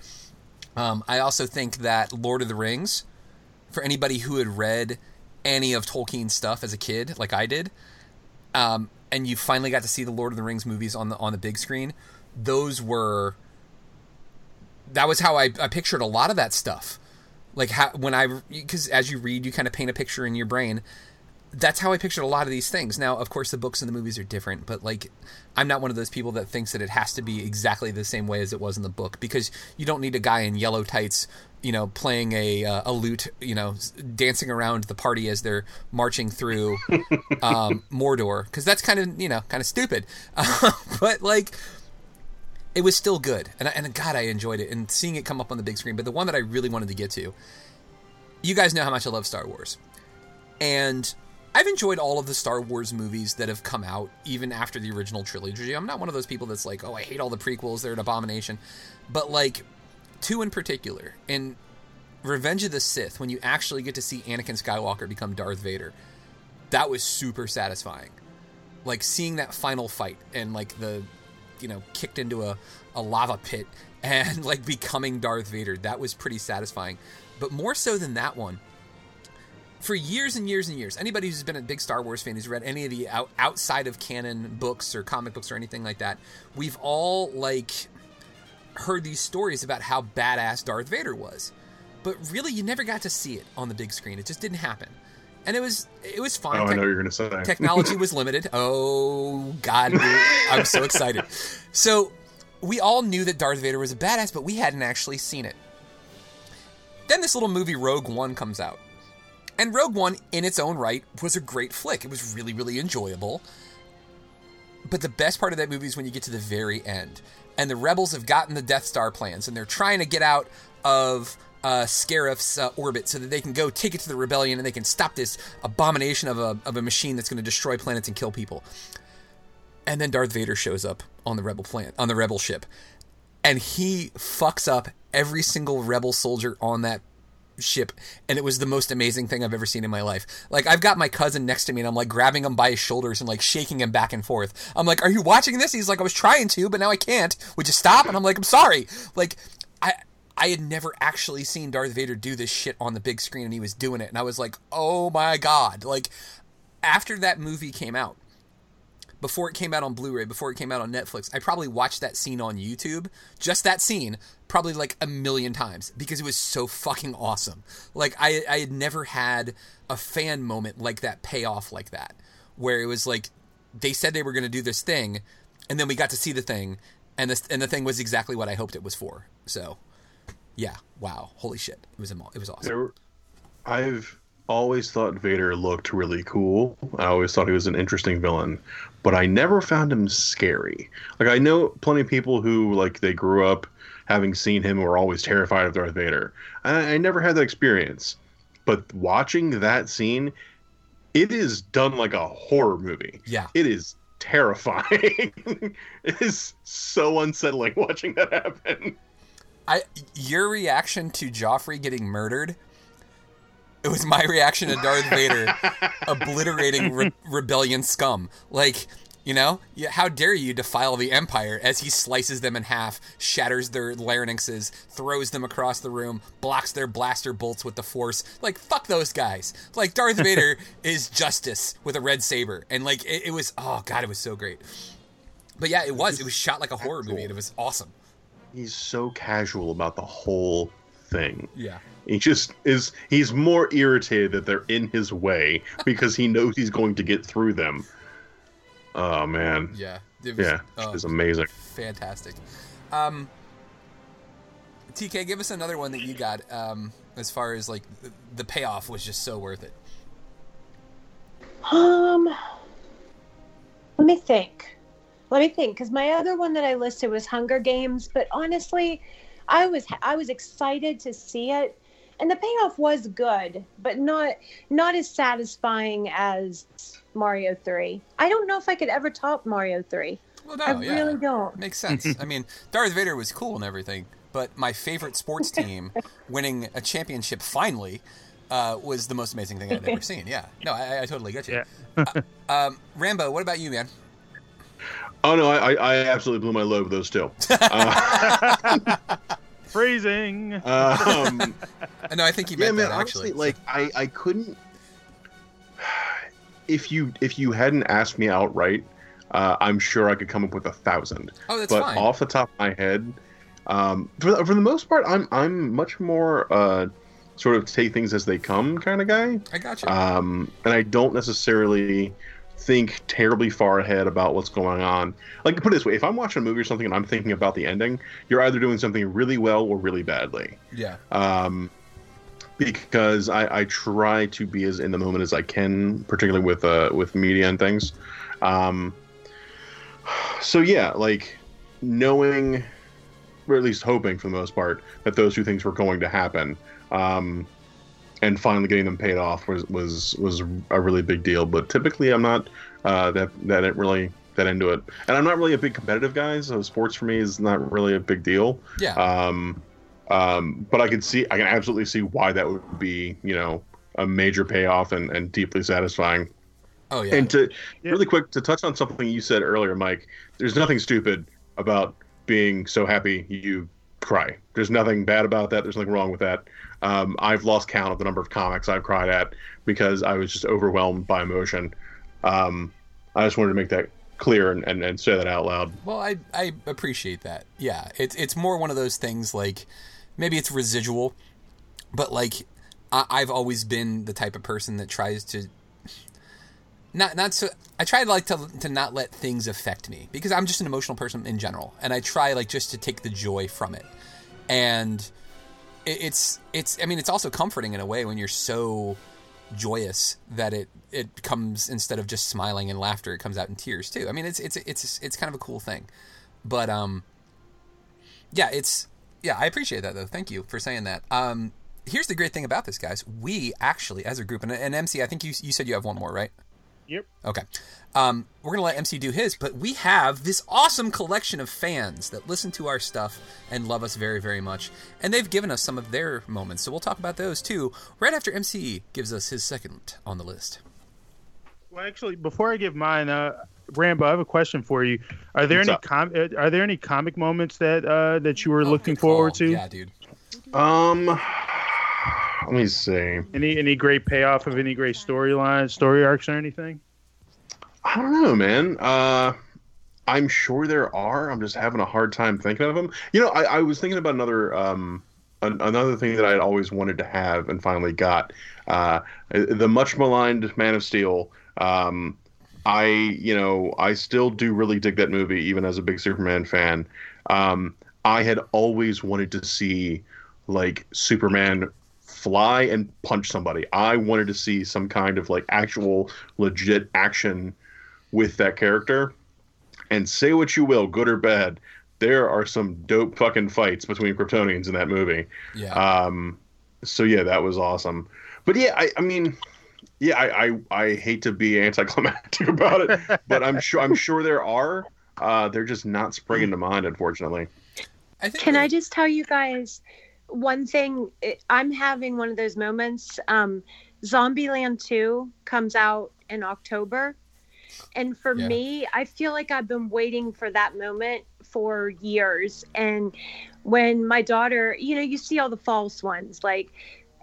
Um, I also think that Lord of the Rings, for anybody who had read any of Tolkien's stuff as a kid, like I did, um, and you finally got to see the Lord of the Rings movies on the on the big screen, those were that was how I, I pictured a lot of that stuff. Like how when I because as you read, you kind of paint a picture in your brain. That's how I pictured a lot of these things. Now, of course, the books and the movies are different, but like, I'm not one of those people that thinks that it has to be exactly the same way as it was in the book because you don't need a guy in yellow tights, you know, playing a uh, a lute, you know, dancing around the party as they're marching through um, Mordor because that's kind of you know kind of stupid. but like, it was still good, and I, and God, I enjoyed it and seeing it come up on the big screen. But the one that I really wanted to get to, you guys know how much I love Star Wars, and I've enjoyed all of the Star Wars movies that have come out, even after the original trilogy. I'm not one of those people that's like, oh, I hate all the prequels; they're an abomination. But like, two in particular, in Revenge of the Sith, when you actually get to see Anakin Skywalker become Darth Vader, that was super satisfying. Like seeing that final fight and like the, you know, kicked into a, a lava pit and like becoming Darth Vader, that was pretty satisfying. But more so than that one, for years and years and years, anybody who's been a big Star Wars fan who's read any of the out, outside of canon books or comic books or anything like that, we've all like heard these stories about how badass Darth Vader was. But really, you never got to see it on the big screen. It just didn't happen, and it was it was fine. Oh, I know what you're gonna say. Technology was limited. Oh God, I'm so excited. So we all knew that Darth Vader was a badass, but we hadn't actually seen it. Then this little movie Rogue One comes out. And Rogue One, in its own right, was a great flick. It was really, really enjoyable. But the best part of that movie is when you get to the very end. And the rebels have gotten the Death Star plans, and they're trying to get out of uh, Scarif's uh, orbit so that they can go take it to the rebellion and they can stop this abomination of a, of a machine that's going to destroy planets and kill people. And then Darth Vader shows up on the rebel planet, on the rebel ship, and he fucks up every single rebel soldier on that ship and it was the most amazing thing I've ever seen in my life. Like I've got my cousin next to me and I'm like grabbing him by his shoulders and like shaking him back and forth. I'm like, "Are you watching this?" He's like, "I was trying to, but now I can't. Would you stop?" And I'm like, "I'm sorry." Like I I had never actually seen Darth Vader do this shit on the big screen and he was doing it and I was like, "Oh my god." Like after that movie came out, before it came out on Blu-ray, before it came out on Netflix, I probably watched that scene on YouTube, just that scene, probably like a million times because it was so fucking awesome. Like I I had never had a fan moment like that pay off like that, where it was like they said they were going to do this thing, and then we got to see the thing, and this and the thing was exactly what I hoped it was for. So, yeah, wow, holy shit, it was it was awesome. There, I've always thought Vader looked really cool. I always thought he was an interesting villain, but I never found him scary. Like I know plenty of people who like they grew up having seen him were always terrified of Darth Vader. I, I never had that experience, but watching that scene, it is done like a horror movie. Yeah, it is terrifying. it is so unsettling watching that happen. I your reaction to Joffrey getting murdered. It was my reaction to Darth Vader obliterating re- rebellion scum. Like, you know, how dare you defile the Empire as he slices them in half, shatters their larynxes, throws them across the room, blocks their blaster bolts with the Force. Like, fuck those guys. Like, Darth Vader is justice with a red saber. And, like, it, it was, oh, God, it was so great. But yeah, it was. It was shot like a horror movie, and it was awesome. He's so casual about the whole thing. Yeah. He just is. He's more irritated that they're in his way because he knows he's going to get through them. Oh man. Yeah, It was- yeah, oh, it's amazing. fantastic. Um, TK, give us another one that you got. Um, as far as like the, the payoff was just so worth it. Um, let me think. Let me think, because my other one that I listed was Hunger Games, but honestly, I was I was excited to see it, and the payoff was good, but not not as satisfying as Mario Three. I don't know if I could ever top Mario Three. Well, no, I yeah. really don't. Makes sense. I mean, Darth Vader was cool and everything, but my favorite sports team winning a championship finally uh, was the most amazing thing I've ever seen. Yeah. No, I, I totally get you. Uh, um, Rambo, what about you, man? Oh no, I, I I absolutely blew my load with those two. Uh, Freezing. um, no, I think you yeah, meant man. that, honestly, actually. like I I couldn't. If you if you hadn't asked me outright, uh, I'm sure I could come up with a thousand. Oh, that's but fine. off the top of my head, um, for the, for the most part, I'm I'm much more uh, sort of take things as they come kind of guy. I got you. Um, and I don't necessarily think terribly far ahead about what's going on. Like put it this way, if I'm watching a movie or something and I'm thinking about the ending, you're either doing something really well or really badly. yeah. Um, because I, I try to be as in the moment as I can, particularly with uh, with media and things. Um, so yeah, like knowing, or at least hoping for the most part, that those two things were going to happen, um, and finally getting them paid off was was was a really big deal. But typically, I'm not uh, that that it really that into it, and I'm not really a big competitive guy. So sports for me is not really a big deal. Yeah. Um, um, but I can see, I can absolutely see why that would be, you know, a major payoff and, and deeply satisfying. Oh yeah. And to really quick to touch on something you said earlier, Mike. There's nothing stupid about being so happy you cry. There's nothing bad about that. There's nothing wrong with that. Um, I've lost count of the number of comics I've cried at because I was just overwhelmed by emotion. Um, I just wanted to make that clear and, and, and say that out loud. Well, I I appreciate that. Yeah, it's it's more one of those things like maybe it's residual, but like I, I've always been the type of person that tries to not not so. I try like to to not let things affect me because I'm just an emotional person in general, and I try like just to take the joy from it, and it's it's. I mean, it's also comforting in a way when you're so joyous that it it comes instead of just smiling and laughter it comes out in tears too i mean it's it's it's it's kind of a cool thing but um yeah it's yeah i appreciate that though thank you for saying that um here's the great thing about this guys we actually as a group and, and mc i think you you said you have one more right Yep. Okay. Um, we're going to let MC do his, but we have this awesome collection of fans that listen to our stuff and love us very, very much. And they've given us some of their moments. So we'll talk about those too right after MC gives us his second on the list. Well, actually, before I give mine, uh, Rambo, I have a question for you. Are there What's any up? com- uh, are there any comic moments that uh, that you were looking forward to? Oh, Yeah, dude. Um, let me see. Any any great payoff of any great storyline, story arcs, or anything? I don't know, man. Uh, I'm sure there are. I'm just having a hard time thinking of them. You know, I, I was thinking about another um, an, another thing that I'd always wanted to have and finally got. Uh, the much maligned Man of Steel. Um, I, you know, I still do really dig that movie, even as a big Superman fan. Um, I had always wanted to see like Superman fly and punch somebody. I wanted to see some kind of like actual legit action with that character. And say what you will, good or bad, there are some dope fucking fights between Kryptonians in that movie. Yeah. Um, so yeah, that was awesome. But yeah, I, I mean, yeah, I, I, I hate to be anticlimactic about it, but I'm sure I'm sure there are. Uh, they're just not springing to mind, unfortunately. I think Can I just tell you guys one thing? I'm having one of those moments. Um, Zombieland 2 comes out in October. And for Yeah. me, I feel like I've been waiting for that moment for years. And when my daughter, you know, you see all the false ones, like,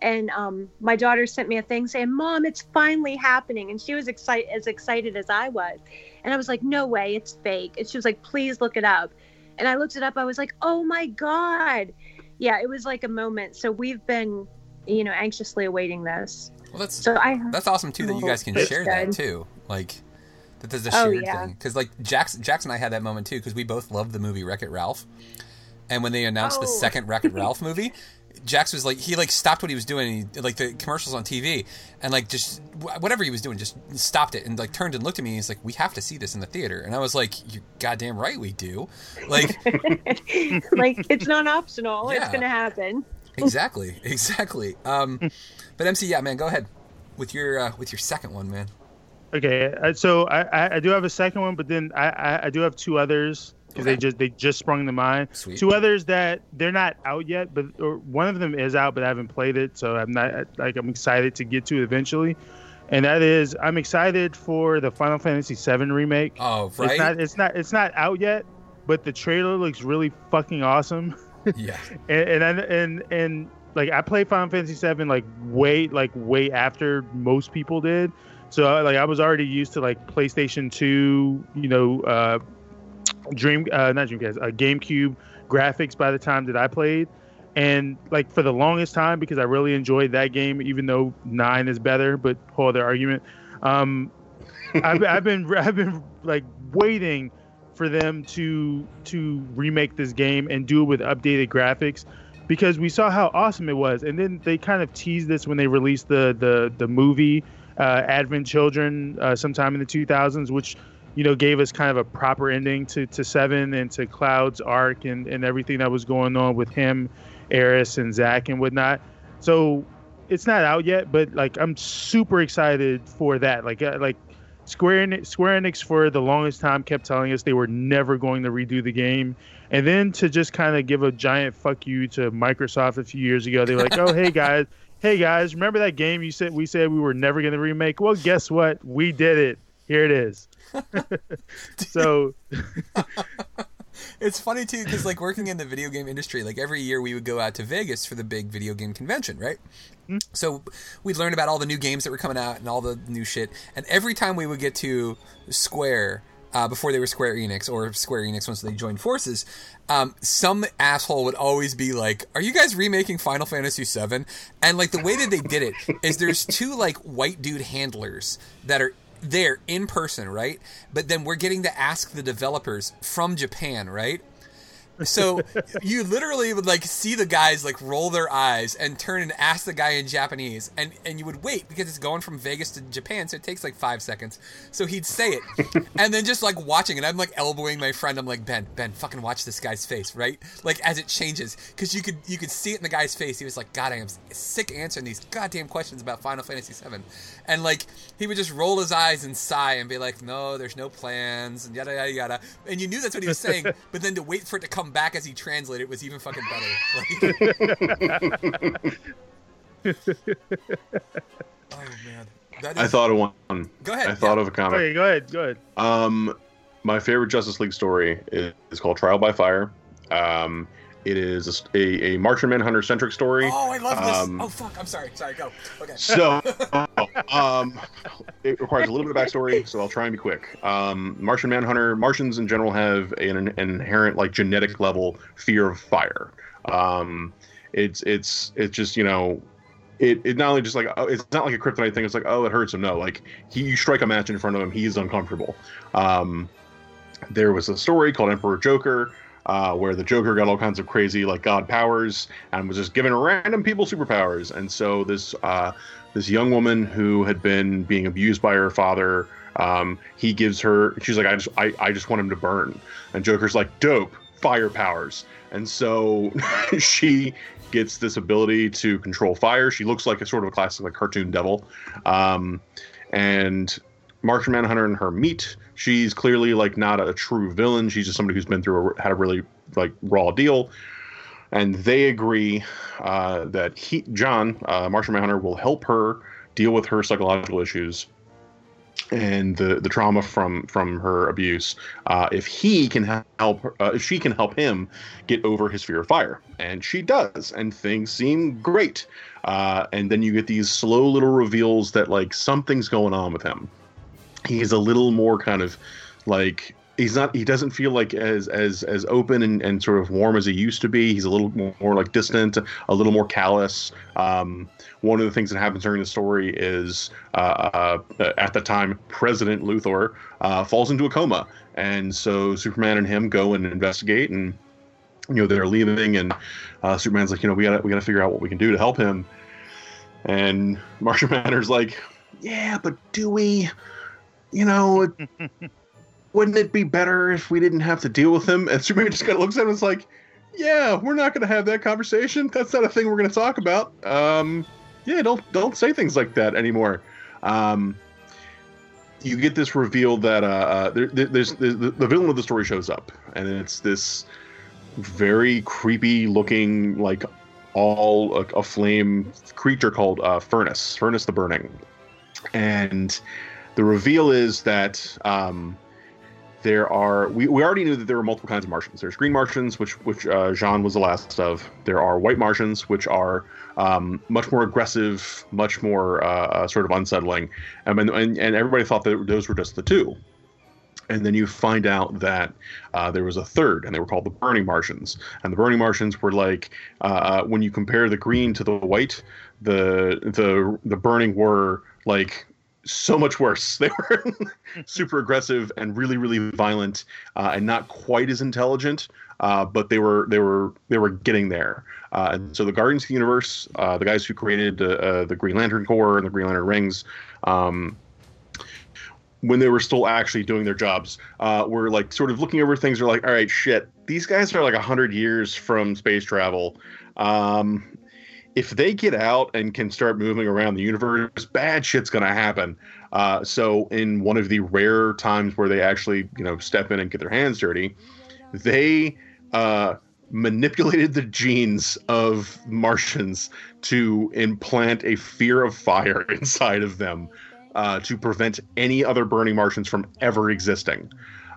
and um, my daughter sent me a thing saying, "Mom, it's finally happening," and she was excited as excited as I was, and I was like, "No way, it's fake." And she was like, "Please look it up," and I looked it up. I was like, "Oh my god!" Yeah, it was like a moment. So we've been, you know, anxiously awaiting this. Well, that's so I. That's awesome too that you guys can It's share that too. Like that there's a Oh, shared yeah. thing because like Jax, Jax and I had that moment too because we both loved the movie Wreck It Ralph, and when they announced the Oh. second Wreck It Ralph movie. Jax was like he like stopped what he was doing, and he, like the commercials on TV, and like just wh- whatever he was doing, just stopped it and like turned and looked at me. and He's like, "We have to see this in the theater," and I was like, "You're goddamn right, we do." Like like it's not optional. It's gonna happen. exactly, exactly. Um, but MC, yeah, man, go ahead with your uh, with your second one, man. Okay, uh, so I, I, do have a second one, but then I, I, do have two others because they just they just sprung to mind. Sweet. Two others that they're not out yet, but or one of them is out, but I haven't played it, so I'm not like I'm excited to get to it eventually. And that is, I'm excited for the Final Fantasy VII remake. Oh, right. It's not, it's not, it's not out yet, but the trailer looks really fucking awesome. Yeah. and and I- and and like I played Final Fantasy VII like way like way after most people did, so like I was already used to like PlayStation Two, you know, uh, Dream uh, not Dreamcast, uh, GameCube graphics by the time that I played, and like for the longest time because I really enjoyed that game, even though nine is better, but whole other argument. Um, I've, I've been I've been like waiting for them to to remake this game and do it with updated graphics because we saw how awesome it was and then they kind of teased this when they released the the the movie uh, Advent Children uh, sometime in the 2000s which you know gave us kind of a proper ending to to 7 and to Cloud's arc and and everything that was going on with him Aerith and Zack and whatnot. So it's not out yet but like I'm super excited for that. Like uh, like Square Enix, Square Enix for the longest time kept telling us they were never going to redo the game, and then to just kind of give a giant fuck you to Microsoft a few years ago, they were like, "Oh, hey guys, hey guys, remember that game you said we said we were never going to remake? Well, guess what? We did it. Here it is." so It's funny too because like working in the video game industry, like every year we would go out to Vegas for the big video game convention, right? Hmm? So we'd learn about all the new games that were coming out and all the new shit. And every time we would get to Square, uh, before they were Square Enix or Square Enix once they joined forces, um, some asshole would always be like, "Are you guys remaking Final Fantasy VII?" And like the way that they did it is there's two like white dude handlers that are there in person, right? But then we're getting to ask the developers from Japan, right? So you literally would like see the guys like roll their eyes and turn and ask the guy in Japanese, and and you would wait because it's going from Vegas to Japan, so it takes like five seconds. So he'd say it, and then just like watching, and I'm like elbowing my friend. I'm like Ben, Ben, fucking watch this guy's face, right? Like as it changes, because you could you could see it in the guy's face. He was like, God, I am sick answering these goddamn questions about Final Fantasy VII, and like he would just roll his eyes and sigh and be like, No, there's no plans, and yada yada yada, and you knew that's what he was saying, but then to wait for it to come back as he translated was even fucking better. Like, oh man, that I thought of one. Go ahead, I thought yeah. of a comic. okay, go ahead, go ahead. Um, my favorite Justice League story is, is called Trial by Fire. Um, it is a, a, a Martian Manhunter centric story. Oh, I love this. Um, oh fuck, I'm sorry. Sorry, go. Okay. So, um, it requires a little bit of backstory, so I'll try and be quick. Um, Martian Manhunter, Martians in general have an, an inherent, like, genetic level fear of fire. Um, it's it's it's just you know, it, it not only just like oh, it's not like a kryptonite thing. It's like oh, it hurts him. No, like he you strike a match in front of him, he's uncomfortable. Um, there was a story called Emperor Joker. Uh, where the Joker got all kinds of crazy like god powers and was just giving random people superpowers, and so this uh, this young woman who had been being abused by her father, um, he gives her. She's like, I just I, I just want him to burn, and Joker's like, dope, fire powers, and so she gets this ability to control fire. She looks like a sort of a classic like cartoon devil, um, and Martian Manhunter and her meet. She's clearly like not a true villain. She's just somebody who's been through a, had a really like raw deal, and they agree uh, that he John uh, Martian Manhunter will help her deal with her psychological issues and the the trauma from from her abuse uh, if he can help uh, if she can help him get over his fear of fire. And she does and things seem great. Uh, and then you get these slow little reveals that like something's going on with him he's a little more kind of like he's not he doesn't feel like as as as open and, and sort of warm as he used to be. He's a little more, like distant a little more callous. Um, one of the things that happens during the story is uh, uh, at the time president luthor uh, falls into a coma. And so superman and him go and investigate and you know they're leaving and uh, superman's like you know we gotta we gotta figure out what we can do to help him. And martian manhunter's like yeah but do we you know wouldn't it be better if we didn't have to deal with him? And Superman just kind of looks at him and is like, yeah, we're not going to have that conversation. That's not a thing we're going to talk about. Um, yeah, don't don't say things like that anymore. Um, you get this reveal that uh, uh there, there's, there's the, the villain of the story shows up, and it's this very creepy looking, like all a, a flame creature called uh, Fernus, Fernus the Burning, and the reveal is that um, there are we, we already knew that there were multiple kinds of Martians. There's green Martians, which which uh, John was the last of. There are white Martians, which are um, much more aggressive, much more uh, sort of unsettling, and, and and everybody thought that those were just the two. And then you find out that uh, there was a third, and they were called the Burning Martians. And the Burning Martians were like uh, when you compare the green to the white, the the the burning were like so much worse. They were super aggressive and really, really violent, uh, and not quite as intelligent. Uh, but they were they were they were getting there. Uh, and so the Guardians of the Universe, uh, the guys who created uh, the Green Lantern Corps and the Green Lantern Rings. Um, when they were still actually doing their jobs, uh, were like sort of looking over things. They're like, all right, shit, these guys are like hundred years from space travel. Um, if they get out and can start moving around the universe, bad shit's going to happen. Uh, so, in one of the rare times where they actually, you know, step in and get their hands dirty, they uh, manipulated the genes of Martians to implant a fear of fire inside of them uh, to prevent any other burning Martians from ever existing.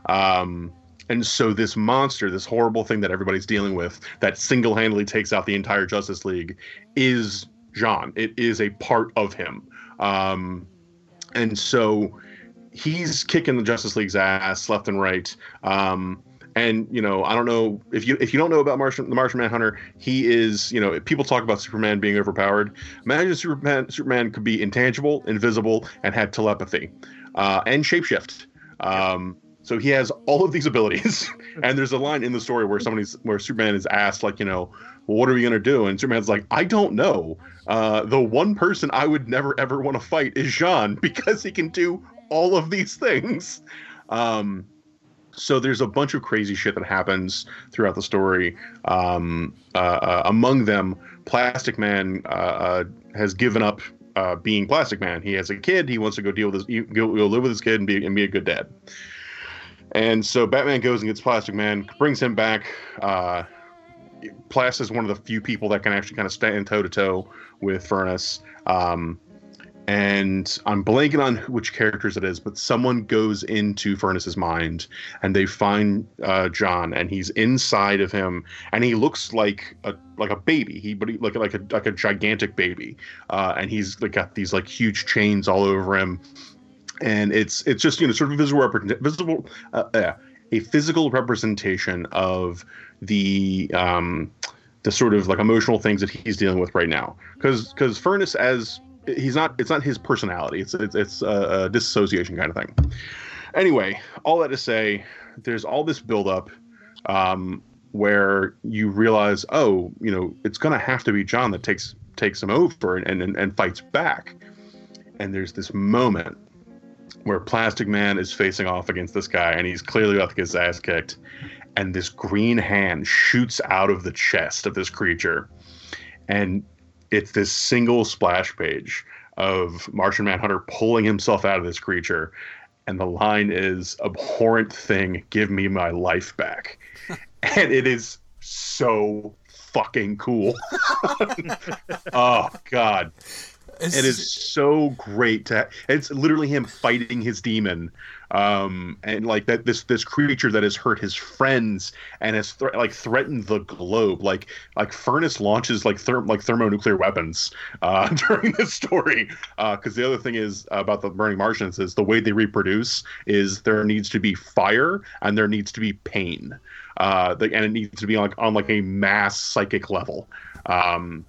Um, and so this monster, this horrible thing that everybody's dealing with, that single-handedly takes out the entire Justice League, is John. It is a part of him, um, and so he's kicking the Justice League's ass left and right. Um, and you know, I don't know if you if you don't know about Martian, the Martian Manhunter, he is you know people talk about Superman being overpowered. Imagine Superman Superman could be intangible, invisible, and had telepathy, uh, and shapeshift. Um, so he has all of these abilities, and there's a line in the story where somebody's where Superman is asked, like, you know, well, what are we gonna do? And Superman's like, I don't know. Uh, the one person I would never ever want to fight is John because he can do all of these things. Um, so there's a bunch of crazy shit that happens throughout the story. Um, uh, uh, among them, Plastic Man uh, uh, has given up uh, being Plastic Man. He has a kid. He wants to go deal with his, go, go live with his kid and be and be a good dad. And so Batman goes and gets Plastic Man, brings him back. Uh, Plas is one of the few people that can actually kind of stand toe to toe with Fernus. Um, and I'm blanking on which characters it is, but someone goes into Fernus's mind and they find uh, John, and he's inside of him, and he looks like a like a baby. He but he like like a like a gigantic baby, uh, and he's like got these like huge chains all over him and it's it's just you know sort of visual visible uh, uh, a physical representation of the um, the sort of like emotional things that he's dealing with right now. Because because Fernus as he's not it's not his personality. It's it's, it's a, a disassociation kind of thing. Anyway all that to say there's all this buildup um, where you realize oh you know it's gonna have to be john that takes takes him over and and, and fights back. And there's this moment where Plastic Man is facing off against this guy, and he's clearly about to get his ass kicked. And this green hand shoots out of the chest of this creature, and it's this single splash page of Martian Manhunter pulling himself out of this creature, and the line is "abhorrent thing, give me my life back," and it is so fucking cool. oh God. It is so great to. It's literally him fighting his demon, um, and like that this this creature that has hurt his friends and has like threatened the globe. Like like Fernus launches like therm like thermonuclear weapons uh, during this story. Because the other thing is about the burning Martians is the way they reproduce is there needs to be fire and there needs to be pain, uh, the, and it needs to be like on like a mass psychic level. Um,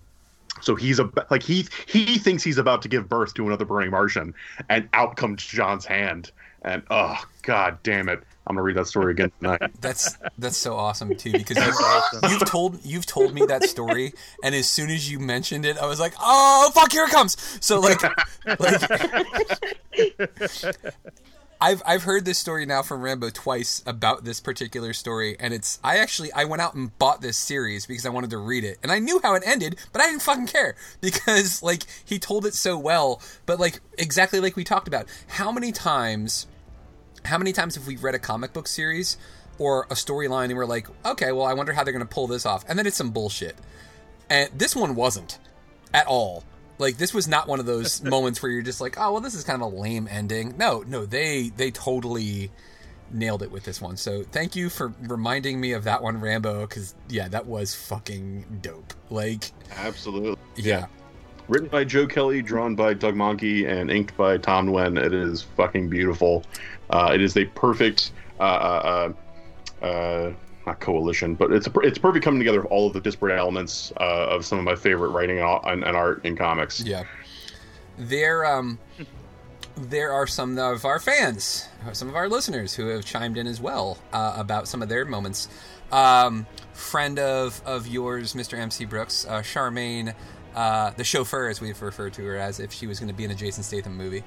so he's a like he he thinks he's about to give birth to another burning Martian, and out comes John's hand, and oh god damn it! I'm gonna read that story again tonight. That's that's so awesome too because you've, you've told you've told me that story, and as soon as you mentioned it, I was like, oh fuck, here it comes. So like, like I've I've heard this story now from Rambo twice about this particular story, and it's I actually I went out and bought this series because I wanted to read it, and I knew how it ended, but I didn't fucking care because like he told it so well, but like exactly like we talked about, how many times, how many times have we read a comic book series or a storyline and we're like, okay, well I wonder how they're gonna pull this off, and then it's some bullshit, and this one wasn't at all like this was not one of those moments where you're just like, oh well, this is kind of a lame ending. No, no, they they totally nailed it with this one. So thank you for reminding me of that one, Rambo. Because yeah, that was fucking dope. Like absolutely, yeah. Written by Joe Kelly, drawn by Doug Mahnke, and inked by Tom Nguyen. It is fucking beautiful. Uh, it is a perfect uh, uh, uh, uh not coalition, but it's it's perfect coming together of all of the disparate elements uh, of some of my favorite writing and, and, art in comics. Yeah, there um there are some of our fans, some of our listeners who have chimed in as well uh, about some of their moments. Um, friend of of yours, Mr. MC Brooks, uh, Charmaine, uh, the chauffeur, as we've referred to her as, if she was going to be in a Jason Statham movie.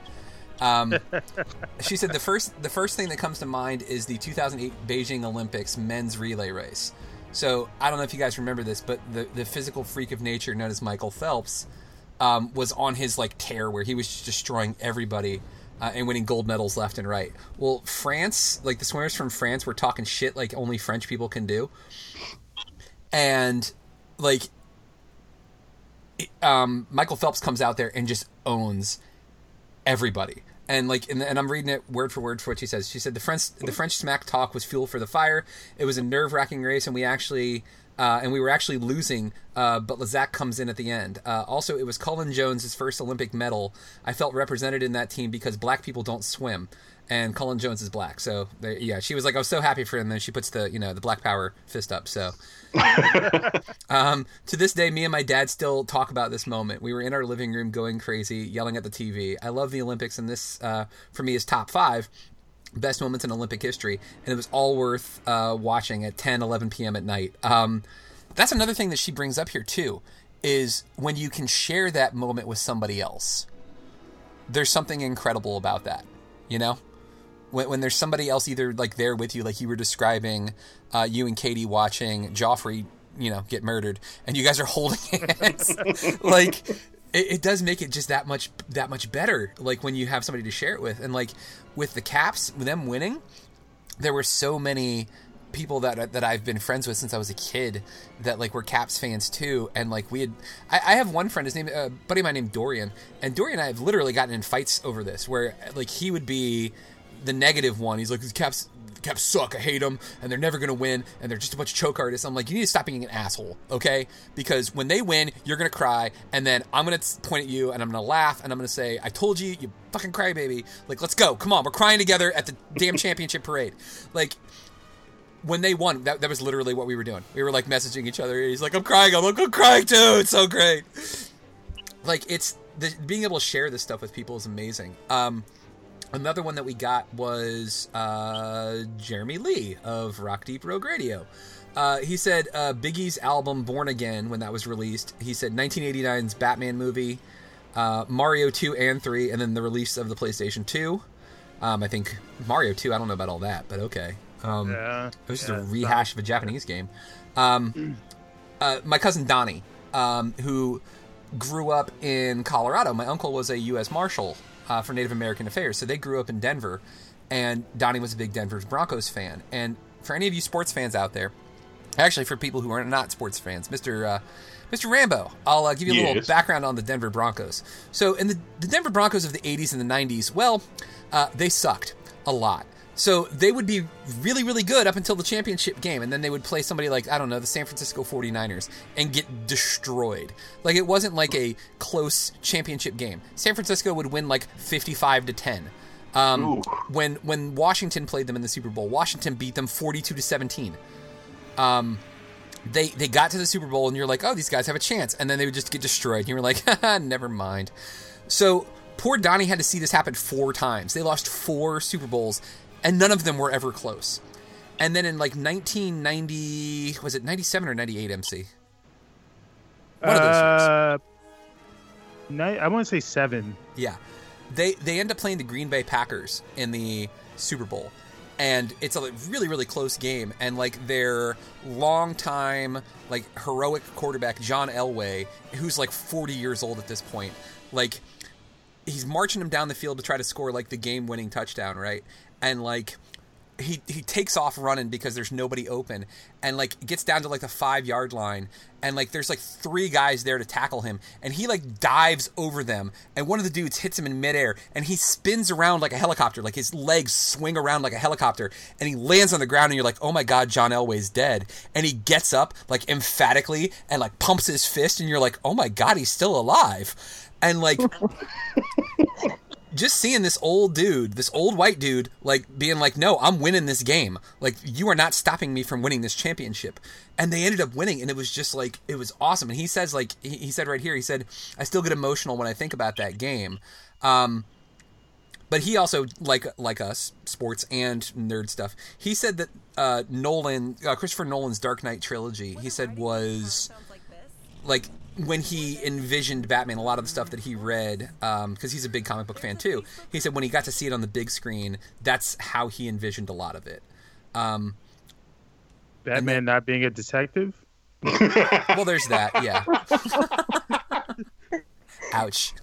Um, she said the first the first thing that comes to mind is the 2008 Beijing Olympics men's relay race. So I don't know if you guys remember this, but the the physical freak of nature known as Michael Phelps um, was on his like tear where he was just destroying everybody. Uh, and winning gold medals left and right. Well, France, like the swimmers from France, were talking shit like only French people can do, and like um, Michael Phelps comes out there and just owns everybody and like and, and, I'm reading it word for word for what she says. She said the French the French smack talk was fuel for the fire. It was a nerve wracking race, and we actually uh, and we were actually losing, uh, but Lezak comes in at the end. Uh, also, it was Cullen Jones' first Olympic medal. I felt represented in that team because black people don't swim, and Cullen Jones is black. So yeah, she was like, I was so happy for him. And then she puts the you know the black power fist up. So um, to this day, me and my dad still talk about this moment. We were in our living room going crazy, yelling at the TV. I love the Olympics, and this uh, for me is top five best moments in Olympic history, and it was all worth uh, watching at 10, 11 p.m. at night. Um, that's another thing that she brings up here too, is when you can share that moment with somebody else. There's something incredible about that, you know when, when there's somebody else either like there with you, like you were describing, uh, you and Katie watching Joffrey, you know, get murdered, and you guys are holding hands, like it, it, does make it just that much that much better. Like when you have somebody to share it with, and like with the Caps, with them winning, there were so many people that that I've been friends with since I was a kid that like were Caps fans too, and like we had, I, I have one friend, his name, uh, buddy of mine named Dorian, and Dorian and I have literally gotten in fights over this, where like he would be the negative one. He's like, the Caps, the Caps suck. I hate them, and they're never going to win, and they're just a bunch of choke artists. I'm like, you need to stop being an asshole, okay? Because when they win, you're going to cry, and then I'm going to point at you, and I'm going to laugh, and I'm going to say, I told you, you fucking crybaby. Like, let's go. Come on. We're crying together at the damn championship parade. Like, when they won, that, that was literally what we were doing. We were like messaging each other. He's like, I'm crying. I'm like, I'm crying too. It's so great. Like, it's the, being able to share this stuff with people is amazing. Um, Another one that we got was uh, Jeremy Lee of Rock Deep Rogue Radio. Uh, he said uh, Biggie's album Born Again, when that was released, he said 1989's Batman movie, uh, Mario 2 and 3, and then the release of the PlayStation 2. Um, I think Mario 2, I don't know about all that, but okay. Um, yeah, it was just yeah, a rehash of a Japanese game. Um, uh, my cousin Donnie, um, who grew up in Colorado, my uncle was a U.S. Marshal uh, for Native American Affairs. So they grew up in Denver, and Donnie was a big Denver Broncos fan. And for any of you sports fans out there, actually for people who are not sports fans, Mr. Uh, Mr. Rambo, I'll uh, give you a little background on the Denver Broncos. So, in the, the Denver Broncos of the 80s and the 90s, well, uh, they sucked a lot. So, they would be really, really good up until the championship game, and then they would play somebody like, I don't know, the San Francisco 49ers and get destroyed. Like, it wasn't like a close championship game. San Francisco would win like 55 to 10. Um, when when Washington played them in the Super Bowl, Washington beat them 42 to 17. Um, they they got to the Super Bowl and you're like, oh, these guys have a chance, and then they would just get destroyed. And you were like, Haha, never mind. So poor Donnie had to see this happen four times. They lost four Super Bowls, and none of them were ever close. And then in like 1990, was it 97 or 98? MC. One of those. Uh, I want to say seven. Yeah. They they end up playing the Green Bay Packers in the Super Bowl. And it's a really, really close game. And like their longtime, like heroic quarterback, John Elway, who's like 40 years old at this point, like he's marching him down the field to try to score like the game winning touchdown, right? And like he he takes off running because there's nobody open and like gets down to like the five yard line and like there's like three guys there to tackle him and he like dives over them and one of the dudes hits him in midair and he spins around like a helicopter like his legs swing around like a helicopter and he lands on the ground and you're like oh my god john elway's dead. And he gets up like emphatically and like pumps his fist and you're like oh my god he's still alive. And like just seeing this old dude, this old white dude, like being like, "No, I'm winning this game. Like you are not stopping me from winning this championship." And they ended up winning, and it was just like it was awesome. And he says, like he, he said right here, he said, "I still get emotional when I think about that game." Um, but he also like like us, sports and nerd stuff. He said that uh, Nolan, uh, Christopher Nolan's Dark Knight trilogy, he said was like when he envisioned Batman, a lot of the stuff that he read, because he's a big comic book fan too. He said when he got to see it on the big screen, that's how he envisioned a lot of it. Um, Batman not being a detective. well, there's that. Yeah. Ouch.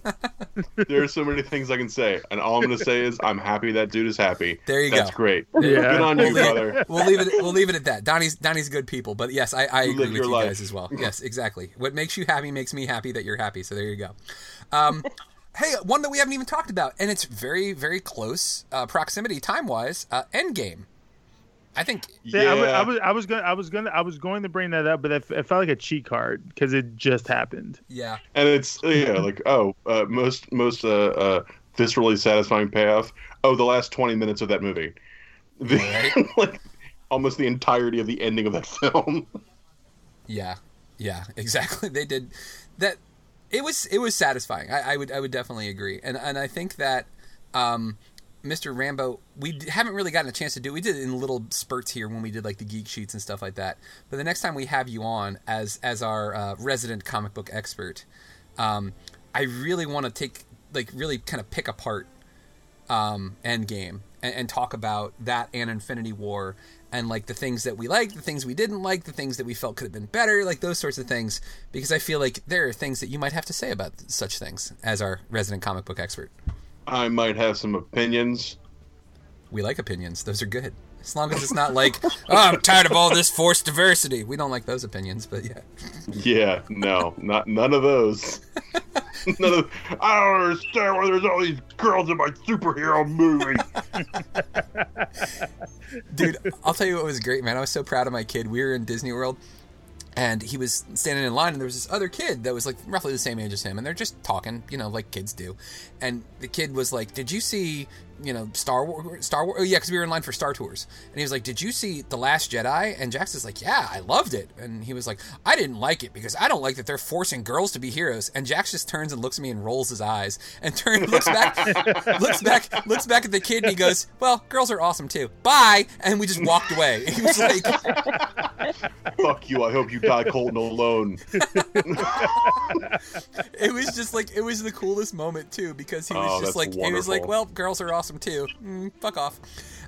there are so many things I can say, and all I'm going to say is I'm happy that dude is happy. There you That's go. That's great. Yeah. Good on We'll you, leave, brother. we'll leave it. We'll leave it at that. Donnie's Donnie's good people, but yes, I, I agree with you life. guys as well. Yes, exactly. What makes you happy makes me happy that you're happy. So there you go. Um, hey, one that we haven't even talked about, and it's very very close uh, proximity time wise. Uh, Endgame. I think. Yeah, I, was, I was I was gonna I was gonna I was going to bring that up, but it, it felt like a cheat card because it just happened. Yeah. And it's yeah, like oh, uh, most most uh, uh, viscerally satisfying payoff. Oh, the last twenty minutes of that movie, the, like almost the entirety of the ending of that film. Yeah, yeah, exactly. They did that. It was it was satisfying. I, I would I would definitely agree, and and I think that um, Mr. Rambo, we haven't really gotten a chance to do. We did it in little spurts here when we did like the geek sheets and stuff like that. But the next time we have you on as as our uh, resident comic book expert, um, I really want to take like really kind of pick apart um, Endgame and, and talk about that and Infinity War and like the things that we liked, the things we didn't like, the things that we felt could have been better, like those sorts of things. Because I feel like there are things that you might have to say about such things as our resident comic book expert. I might have some opinions. We like opinions; those are good. As long as it's not like, oh, I'm tired of all this forced diversity. We don't like those opinions, but yeah. Yeah, no, not none of those. none of. I don't understand why there's all these girls in my superhero movie. Dude, I'll tell you what was great, man. I was so proud of my kid. We were in Disney World and he was standing in line and there was this other kid that was like roughly the same age as him and they're just talking, you know, like kids do. And the kid was like, "Did you see, you know, Star Wars Star Wars? Oh yeah, cuz we were in line for Star Tours." And he was like, "Did you see The Last Jedi?" And Jax is like, "Yeah, I loved it." And he was like, "I didn't like it because I don't like that they're forcing girls to be heroes." And Jax just turns and looks at me and rolls his eyes and turns looks back looks back looks back at the kid and he goes, "Well, girls are awesome too. Bye." And we just walked away. He was like Fuck you. I hope you die cold and alone. it was just like it was the coolest moment too because he was Oh, just that's like he was like, well, girls are awesome too. Mm, fuck off.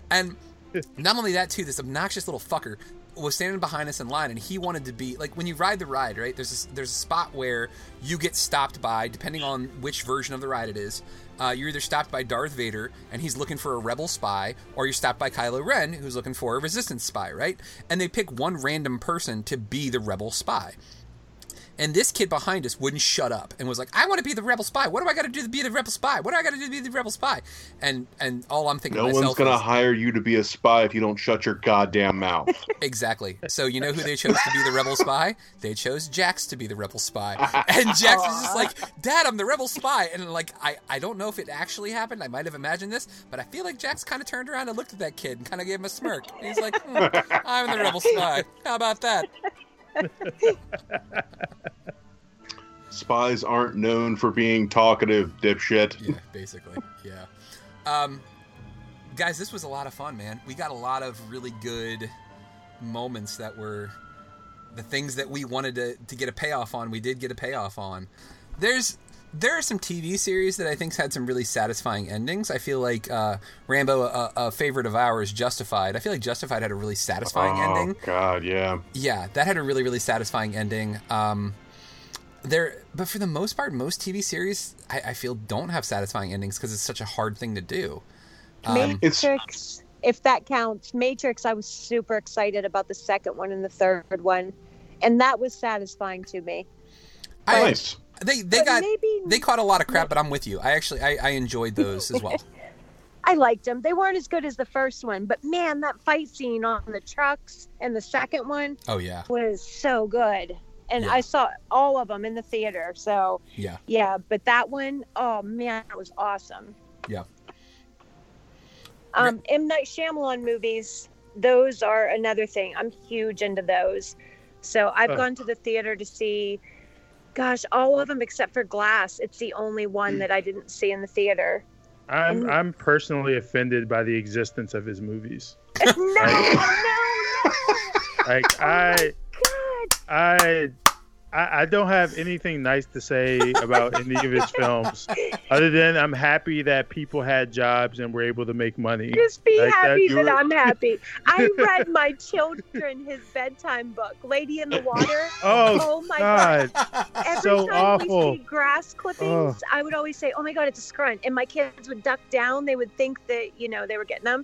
And not only that too, this obnoxious little fucker was standing behind us in line and he wanted to be like when you ride the ride right there's a, there's a spot where you get stopped by depending on which version of the ride it is uh, you're either stopped by Darth Vader and he's looking for a rebel spy or you're stopped by Kylo Ren who's looking for a resistance spy right and they pick one random person to be the rebel spy And this kid behind us wouldn't shut up and was like, "I want to be the rebel spy. What do I got to do to be the rebel spy? What do I got to do to be the rebel spy?" And and all I'm thinking No one's gonna is, hire you to be a spy if you don't shut your goddamn mouth. Exactly. So you know who they chose to be the rebel spy? They chose Jax to be the rebel spy. And Jax was just like, "Dad, I'm the rebel spy." And like, I I don't know if it actually happened. I might have imagined this, but I feel like Jax kind of turned around and looked at that kid and kind of gave him a smirk. And he's like, "Hmm, "I'm the rebel spy. How about that?" Spies aren't known for being talkative, dipshit. Yeah, basically. Yeah. Um, guys, this was a lot of fun, man. We got a lot of really good moments that were the things that we wanted to, to get a payoff on. We did get a payoff on. There's there are some TV series that I think had some really satisfying endings. I feel like uh, Rambo, a, a favorite of ours, Justified. I feel like Justified had a really satisfying oh, ending. God, yeah. Yeah, that had a really really satisfying ending. Um, there, but for the most part, most TV series I, I feel don't have satisfying endings because it's such a hard thing to do. Um, Matrix, if that counts. Matrix, I was super excited about the second one and the third one, and that was satisfying to me. I- Nice. They they But got maybe- they caught a lot of crap, but I'm with you. I actually I, I enjoyed those as well. I liked them. They weren't as good as the first one, but man, that fight scene on the trucks and the second one Oh yeah, was so good. And Yeah. I saw all of them in the theater. So yeah, yeah, but that one, oh man, that was awesome. yeah. Um, M Night Shyamalan movies, those are another thing. I'm huge into those. So I've Oh. gone to the theater to see, gosh, all of them except for Glass. It's the only one hmm. that I didn't see in the theater. I'm And- I'm personally offended by the existence of his movies. no, no, no. Like oh I, I, I, I don't have anything nice to say about any of his films, other than I'm happy that people had jobs and were able to make money. Just be Like, happy that's- that I'm happy. I read my children his bedtime book, Lady in the Water. Oh, oh, my God. Every So time awful. we see grass clippings, Oh. I would always say, "Oh my god, it's a scrunt," and my kids would duck down. They would think that you know they were getting them.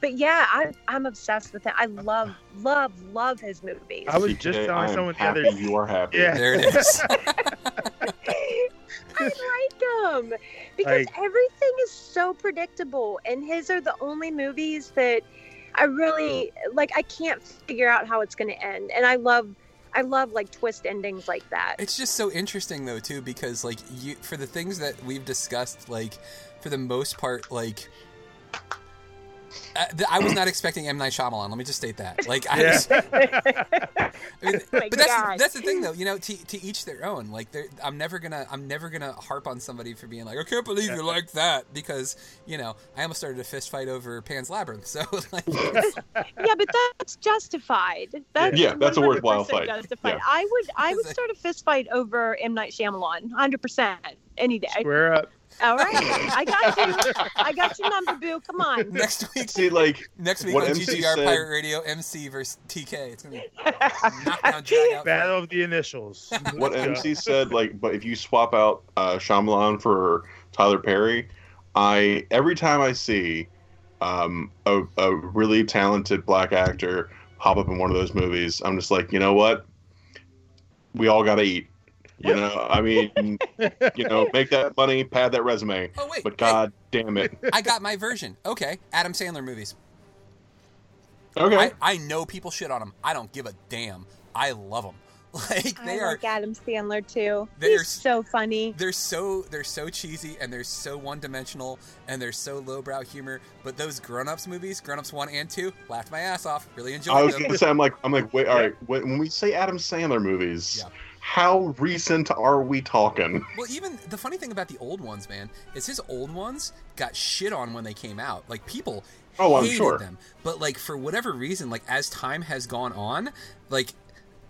But yeah, I, I'm obsessed with it. I love, love, love his movies. I was just TK, I telling am someone the happy other. you are happy. Yeah. There it is. I like them because Like- everything is so predictable, and his are the only movies that I really like. I can't figure out how it's going to end, and I love, I love like twist endings like that. It's just so interesting though too because like you for the things that we've discussed like for the most part like uh, th- I was not expecting M Night Shyamalan. Let me just state that. Like, I, Yeah. was, I mean, my but that's that's the thing, though. You know, to, to each their own. Like, I'm never gonna I'm never gonna harp on somebody for being like, I can't believe you like that because you know I almost started a fist fight over Pan's Labyrinth. So like, yeah, but that's justified. That's Yeah, that's a worthwhile 100% fight. Justified. Yeah. I would, I would start a fist fight over M Night Shyamalan, hundred percent, any day. Square up. All right, I got you. I got your number, boo. Come on. next week, See, like next week what on MC GGR said- Pirate Radio, MC versus TK. It's gonna be knockdown, drag out. Battle of the initials. what MC said, like, but if you swap out uh, Shyamalan for Tyler Perry, I every time I see um, a, a really talented black actor pop up in one of those movies, I'm just like, you know what? We all gotta eat. You know, I mean, you know, make that money, pad that resume. Oh, wait, but god damn it. I got my version. Okay, Adam Sandler movies. Okay. I, I know people shit on them. I don't give a damn. I love them. Like I they are like Adam Sandler too. They're He's so funny. they're so they're so cheesy and they're so one dimensional and they're so lowbrow humor. But those grown ups movies, grown ups one and two, laughed my ass off. Really enjoyed I was them. gonna say, I'm like, I'm like, wait, all right. When, when we say Adam Sandler movies, how recent are we talking? Well, even the funny thing about the old ones, man, is his old ones got shit on when they came out. Like people Oh, I'm hated sure. them, but like for whatever reason, like as time has gone on, like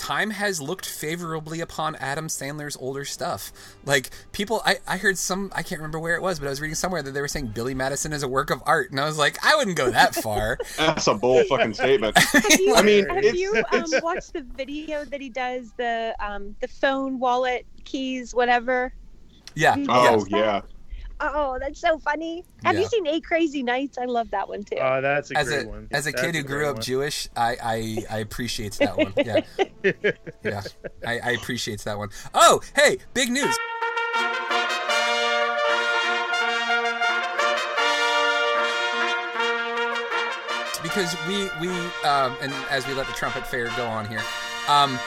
time has looked favorably upon Adam Sandler's older stuff. Like people, I, I heard some, I can't remember where it was, but I was reading somewhere that they were saying Billy Madison is a work of art, and I was like, I wouldn't go that far. That's a bold fucking statement. Have you, I mean, have it's- you um, watched the video that he does the um, the phone, wallet, keys, whatever? yeah. Oh does that? yeah. Oh, that's so funny. Have Yeah. you seen Eight Crazy Nights? I love that one too. Oh, that's a as great a one. as a That's kid who great grew up one. Jewish, I I, I appreciate that one. Yeah, yeah, I, I appreciate that one. Oh, hey, big news! Because we we um, and as we let the trumpet fair go on here, um,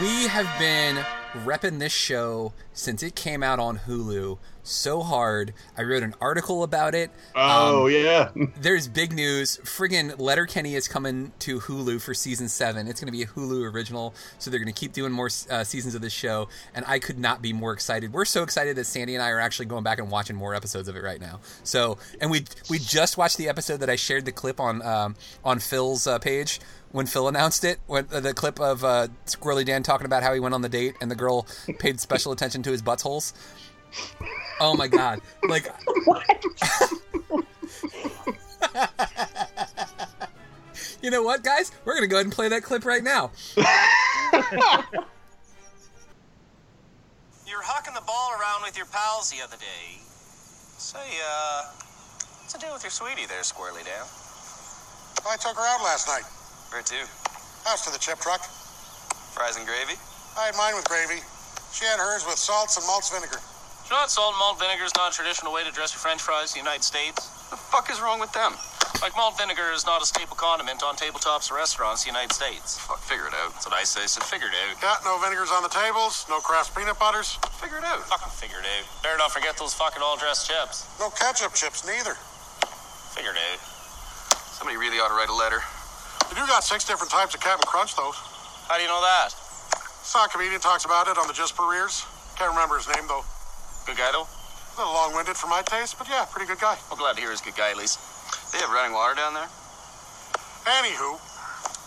we have been repping this show since it came out on Hulu so hard. I wrote an article about it. Oh Um, yeah. there's big news. Friggin' Letterkenny is coming to Hulu for season seven. It's going to be a Hulu original, so they're going to keep doing more uh, seasons of this show. And I could not be more excited. We're so excited that Sandy and I are actually going back and watching more episodes of it right now. So, and we we just watched the episode that I shared the clip on um, on Phil's uh, page when Phil announced it. When uh, the clip of uh, Squirrely Dan talking about how he went on the date and the girl paid special attention to his buttholes. Oh my god! Like what? You know what, guys? We're gonna go ahead and play that clip right now. You were hucking the ball around with your pals the other day. Say, uh, what's the deal with your sweetie there, Squirrely Dan? I took her out last night. Where to? House to the chip truck. Fries and gravy? I had mine with gravy. She had hers with salts and malts vinegar. You know that salt and malt vinegar is not a traditional way to dress your french fries in the United States? The fuck is wrong with them? Like malt vinegar is not a staple condiment on tabletops or restaurants in the United States. Fuck, figure it out. That's what I say, so figure it out. Yeah, no vinegars on the tables, no Kraft peanut butters. Figure it out. Fucking figure it out. Better not forget those fucking all-dressed chips. No ketchup chips, neither. Figure it out. Somebody really ought to write a letter. They do got six different types of Captain Crunch, though. How do you know that? Saw a comedian talks about it on the Just for Ears. Can't remember his name, though. Good guy, though? A little long-winded for my taste, but yeah, pretty good guy. Well, glad to hear he's a good guy, at least. They have running water down there? Anywho,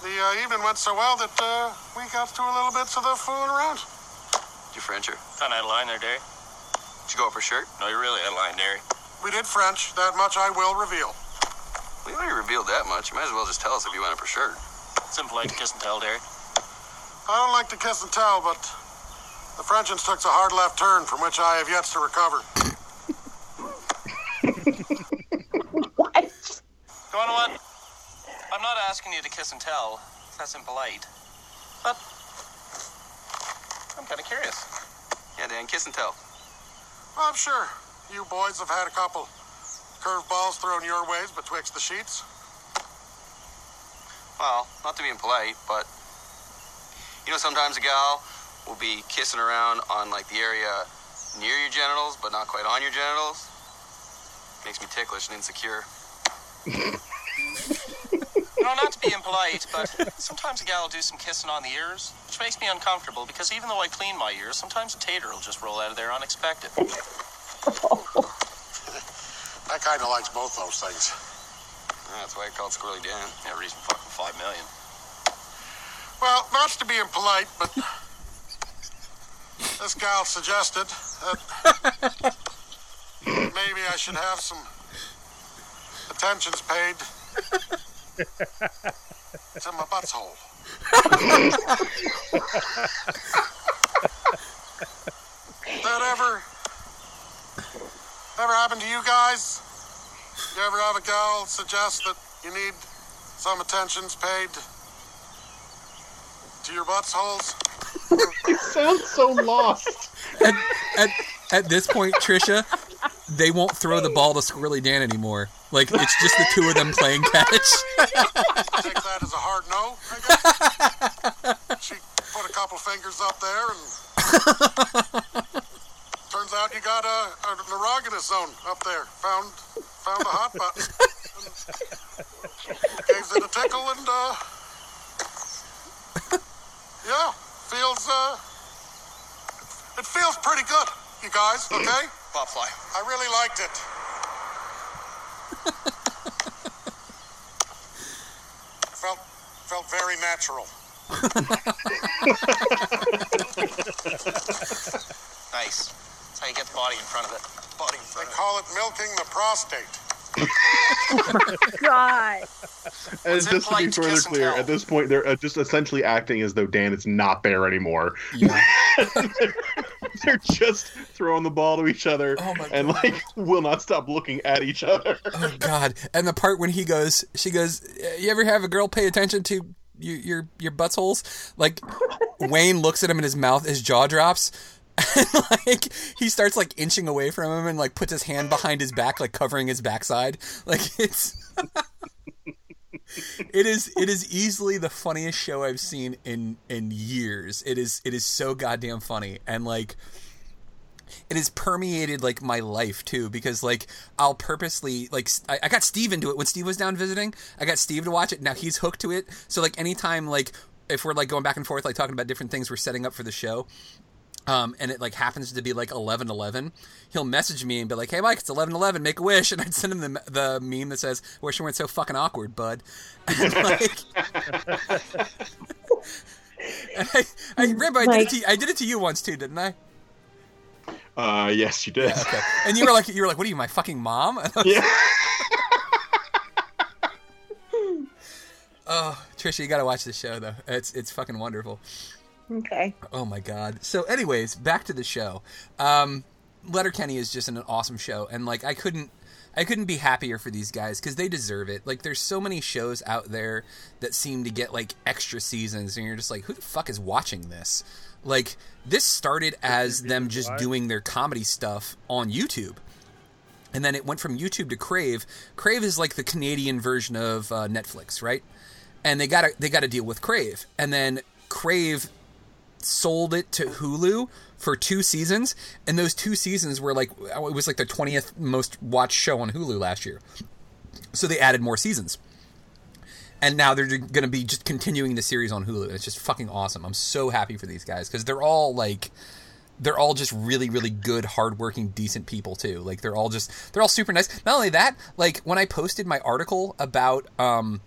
the uh, evening went so well that uh, we got to a little bit of the fooling around. Did you French her? Kinda out of line there, Darry. Did you go up for shirt? No, you're really out of line, Darry. We did French. That much I will reveal. We already revealed that much. You might as well just tell us if you went up for shirt. Simple like kiss and tell, Darry. I don't like to kiss and tell, but the Frenchins took a hard left turn from which I have yet to recover. You know what? I'm not asking you to kiss and tell. That's impolite. But I'm kind of curious. Yeah, Dan, kiss and tell. Well, I'm sure you boys have had a couple curveballs thrown your ways betwixt the sheets. Well, not to be impolite, but you know, sometimes a gal will be kissing around on like the area near your genitals, but not quite on your genitals. Makes me ticklish and insecure. no, not to be impolite, but sometimes a gal will do some kissing on the ears, which makes me uncomfortable because even though I clean my ears, sometimes a tater will just roll out of there unexpected. I kind of likes both those things. That's why I called Squirrely Dan. Yeah, reason fucking five million. Well, not to be impolite, but this gal suggested that uh, maybe I should have some attentions paid to my butthole. that ever ever happened to you guys? You ever have a gal suggest that you need some attentions paid to your buttholes? You sound so lost. At, at, at this point, Trisha, they won't throw the ball to Squirrely Dan anymore. Like it's just the two of them playing catch. Take that as a hard no, I guess. She put a couple fingers up there and turns out you got a, a an zone up there. Found found the hot button. Gave it a tickle and uh yeah, feels uh it feels pretty good, you guys, okay? Pop fly. I really liked it. felt felt very natural. Nice. That's how you get the body in front of it. Body in They front of call it milking the prostate. God. And What's just to be impolite to further clear, at this point, they're uh, just essentially acting as though Dan is not there anymore. They're just throwing the ball to each other and like will not stop looking at each other. oh God! And the part when he goes, she goes, "You ever have a girl pay attention to your your, your buttholes?" Like Wayne looks at him and his mouth, his jaw drops. And like he starts like inching away from him and like puts his hand behind his back, like covering his backside. Like it's it is it is easily the funniest show I've seen in in years. It is it is so goddamn funny and like it has permeated like my life too because like I'll purposely like I, I got Steve into it when Steve was down visiting. I got Steve to watch it. Now he's hooked to it. So like anytime like if we're like going back and forth like talking about different things we're setting up for the show, um, and it like happens to be like eleven eleven, he'll message me and be like, "Hey Mike, it's eleven eleven, make a wish," and I'd send him the the meme that says, "Wish you weren't so fucking awkward, bud." And like, and I, I Rambo, I did it to you, I did it to you once too, didn't I? Uh, yes, you did. Yeah, okay. And you were like, you were like, "What are you, my fucking mom?" Yeah. oh, Trisha, you got to watch this show though. It's it's fucking wonderful. Okay. Oh my god. So, anyways, back to the show. Um, Letterkenny is just an awesome show, and like I couldn't, I couldn't be happier for these guys because they deserve it. Like, there's so many shows out there that seem to get like extra seasons, and you're just like, who the fuck is watching this? Like, this started as them just doing their comedy stuff on YouTube. And then it went from YouTube to Crave. Crave is like the Canadian version of uh, Netflix, right? And they got to they got to deal with Crave. And then Crave sold it to Hulu for two seasons, and those two seasons were like it was like the twentieth most watched show on Hulu last year. So they added more seasons, and now they're going to be just continuing the series on Hulu. And it's just fucking awesome. I'm so happy for these guys because they're all like. They're all just really, really good, hardworking, decent people too. Like they're all just, they're all super nice. Not only that, like when I posted my article about, um,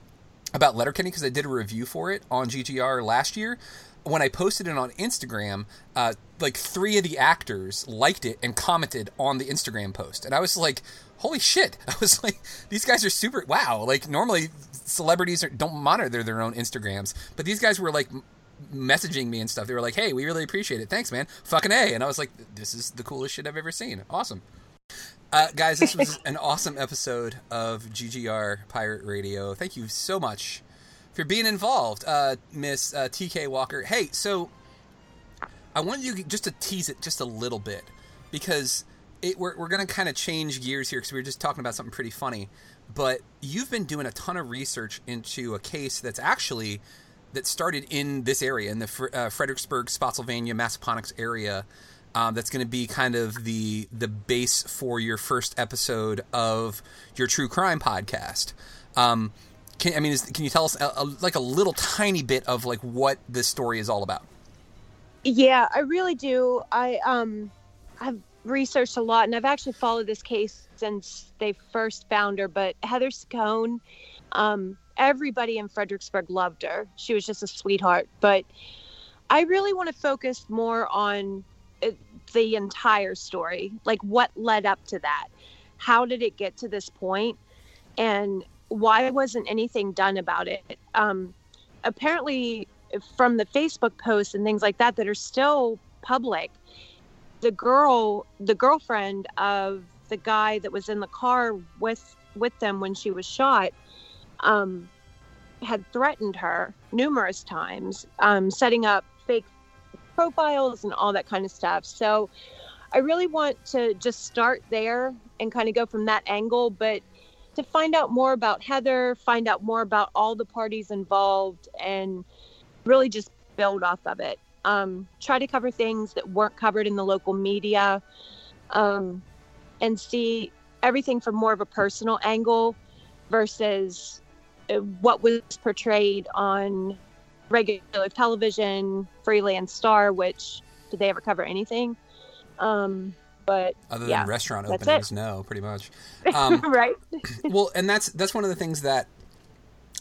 about Letterkenny because I did a review for it on GGR last year, when I posted it on Instagram, uh, like three of the actors liked it and commented on the Instagram post, and I was like, "Holy shit!" I was like, "These guys are super wow!" Like normally celebrities are, don't monitor their own Instagrams, but these guys were like messaging me and stuff. They were like, "Hey, we really appreciate it. Thanks, man. Fucking a!" And I was like, "This is the coolest shit I've ever seen. Awesome." Uh, guys, this was an awesome episode of GGR Pirate Radio. Thank you so much for being involved, uh, Miss uh, TK Walker. Hey, so I want you just to tease it just a little bit because it, we're, we're going to kind of change gears here because we were just talking about something pretty funny. But you've been doing a ton of research into a case that's actually that started in this area in the uh, Fredericksburg, Spotsylvania, Massaponax area. Um, that's going to be kind of the the base for your first episode of your true crime podcast. Um, can, I mean, is, can you tell us a, a, like a little tiny bit of like what this story is all about? Yeah, I really do. I um, I've researched a lot, and I've actually followed this case since they first found her. But Heather Scone, um, everybody in Fredericksburg loved her. She was just a sweetheart. But I really want to focus more on uh, the entire story, like what led up to that. How did it get to this point? And why wasn't anything done about it? Um, apparently, from the Facebook posts and things like that that are still public, the girl, the girlfriend of the guy that was in the car with with them when she was shot, um, had threatened her numerous times, um, setting up fake profiles and all that kind of stuff. So, I really want to just start there and kind of go from that angle, but to find out more about Heather, find out more about all the parties involved, and really just build off of it. Um, try to cover things that weren't covered in the local media um, and see everything from more of a personal angle versus uh, what was portrayed on regular television, Free Lance-Star, which did they ever cover anything? Um, but other yeah, than restaurant openings, it. no, pretty much. Um, right. well, and that's that's one of the things that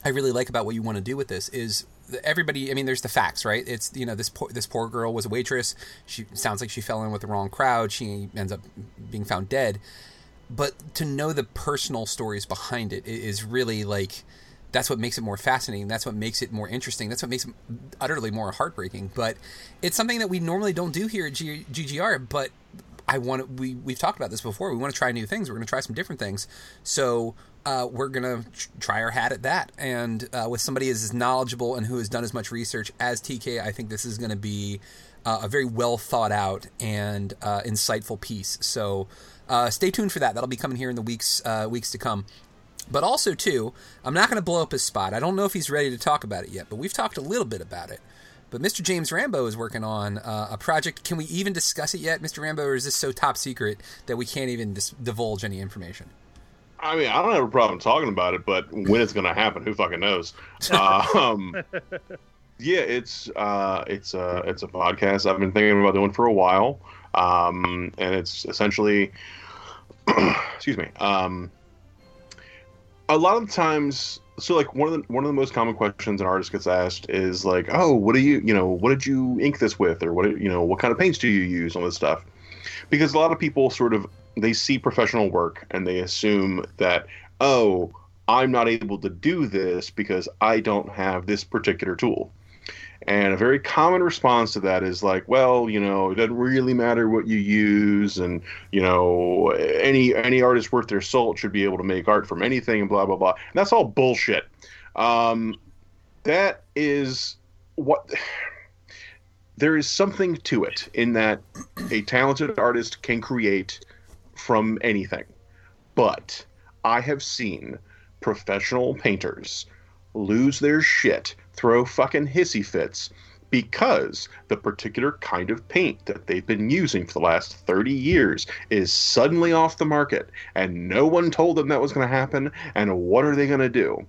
I really like about what you want to do with this is everybody. I mean, there's the facts, right? It's you know this poor, this poor girl was a waitress. She sounds like she fell in with the wrong crowd. She ends up being found dead. But to know the personal stories behind it is really like that's what makes it more fascinating. That's what makes it more interesting. That's what makes it utterly more heartbreaking. But it's something that we normally don't do here at G- GGR. But I want we we've talked about this before. We want to try new things. We're going to try some different things. So uh, we're going to try our hat at that. And uh, with somebody as knowledgeable and who has done as much research as TK, I think this is going to be uh, a very well thought out and uh, insightful piece. So uh, stay tuned for that. That'll be coming here in the weeks uh, weeks to come. But also, too, I'm not going to blow up his spot. I don't know if he's ready to talk about it yet, but we've talked a little bit about it. But Mr. James Rambo is working on uh, a project. Can we even discuss it yet, Mr. Rambo, or is this so top secret that we can't even dis- divulge any information? I mean, I don't have a problem talking about it, but when it's going to happen, who fucking knows? um, yeah, it's uh, it's a it's a podcast I've been thinking about doing for a while, um, and it's essentially, excuse me, um, a lot of times so like one of the one of the most common questions an artist gets asked is like oh what do you you know what did you ink this with? Or what you know what kind of paints do you use? On this stuff. Because a lot of people sort of they see professional work and they assume that oh i'm not able to do this because i don't have this particular tool and a very common response to that is like, well, you know, it doesn't really matter what you use, and you know, any any artist worth their salt should be able to make art from anything, and blah blah blah. And that's all bullshit. Um, that is what. There is something to it in that a talented artist can create from anything, but I have seen professional painters lose their shit throw fucking hissy fits because the particular kind of paint that they've been using for the last 30 years is suddenly off the market and no one told them that was going to happen and what are they going to do?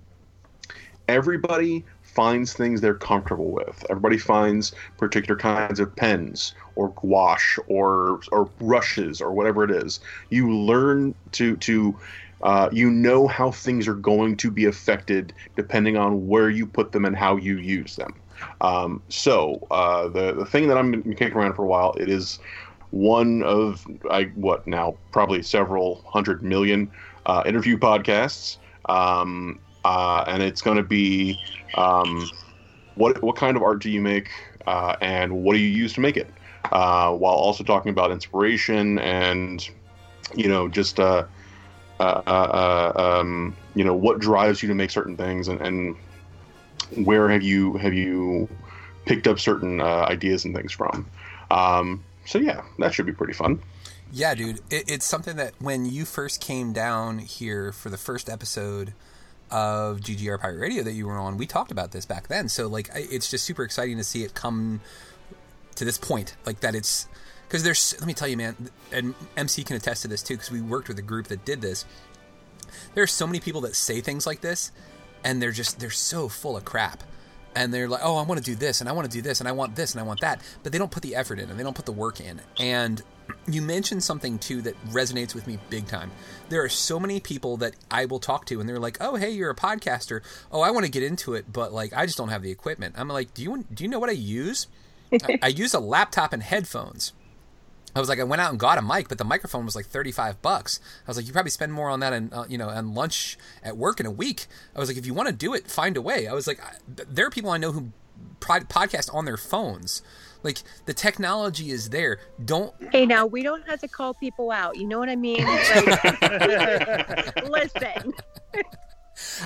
Everybody finds things they're comfortable with. Everybody finds particular kinds of pens or gouache or or brushes or whatever it is. You learn to to uh, you know how things are going to be affected depending on where you put them and how you use them. Um, so uh, the the thing that I'm kicking around for a while, it is one of I what now probably several hundred million uh, interview podcasts, um, uh, and it's going to be um, what what kind of art do you make uh, and what do you use to make it, uh, while also talking about inspiration and you know just um, you know what drives you to make certain things and, and where have you have you picked up certain uh, ideas and things from? Um, so yeah that should be pretty fun. Yeah dude. It, it's something that when you first came down here for the first episode of GGR Pirate Radio that you were on, we talked about this back then. So like, it's just super exciting to see it come to this point, like that it's because there's let me tell you man and mc can attest to this too because we worked with a group that did this. There are so many people that say things like this and they're just they're so full of crap. And they're like oh i want to do this and i want to do this and i want this and i want that. But they don't put the effort in and they don't put the work in. And you mentioned something too that resonates with me big time. There are so many people that i will talk to and they're like oh hey you're a podcaster. Oh i want to get into it but like i just don't have the equipment. I'm like do you do you know what i use? I, I use a laptop and headphones I was like, I went out and got a mic, but the microphone was like thirty-five bucks. I was like, you probably spend more on that, and uh, you know, on lunch at work in a week. I was like, if you want to do it, find a way. I was like, there are people I know who podcast on their phones. Like the technology is there. Don't. Hey, now we don't have to call people out. You know what I mean? Like, listen.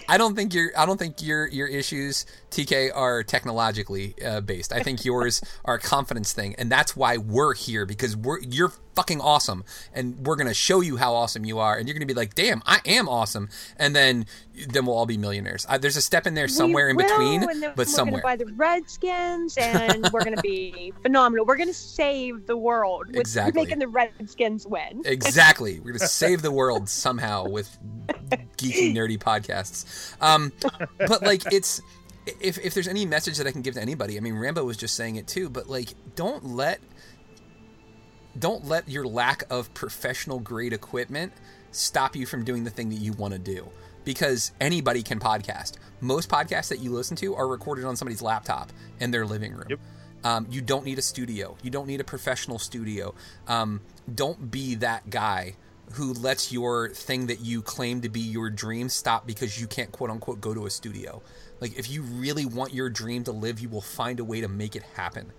I don't think your I don't think your your issues TK are technologically uh, based. I think yours are a confidence thing, and that's why we're here because we're you're fucking awesome, and we're gonna show you how awesome you are, and you're gonna be like, damn, I am awesome, and then then we'll all be millionaires. Uh, there's a step in there somewhere in between, but we're somewhere. Buy the Redskins, and we're gonna be phenomenal. We're gonna save the world with exactly. making the Redskins win. exactly, we're gonna save the world somehow with geeky nerdy podcasts. Um, but like it's if if there's any message that I can give to anybody, I mean Rambo was just saying it too, but like don't let don't let your lack of professional grade equipment stop you from doing the thing that you want to do because anybody can podcast. Most podcasts that you listen to are recorded on somebody's laptop in their living room. Yep. Um, you don't need a studio. You don't need a professional studio. Um, don't be that guy who lets your thing that you claim to be your dream stop because you can't quote unquote go to a studio. Like if you really want your dream to live, you will find a way to make it happen.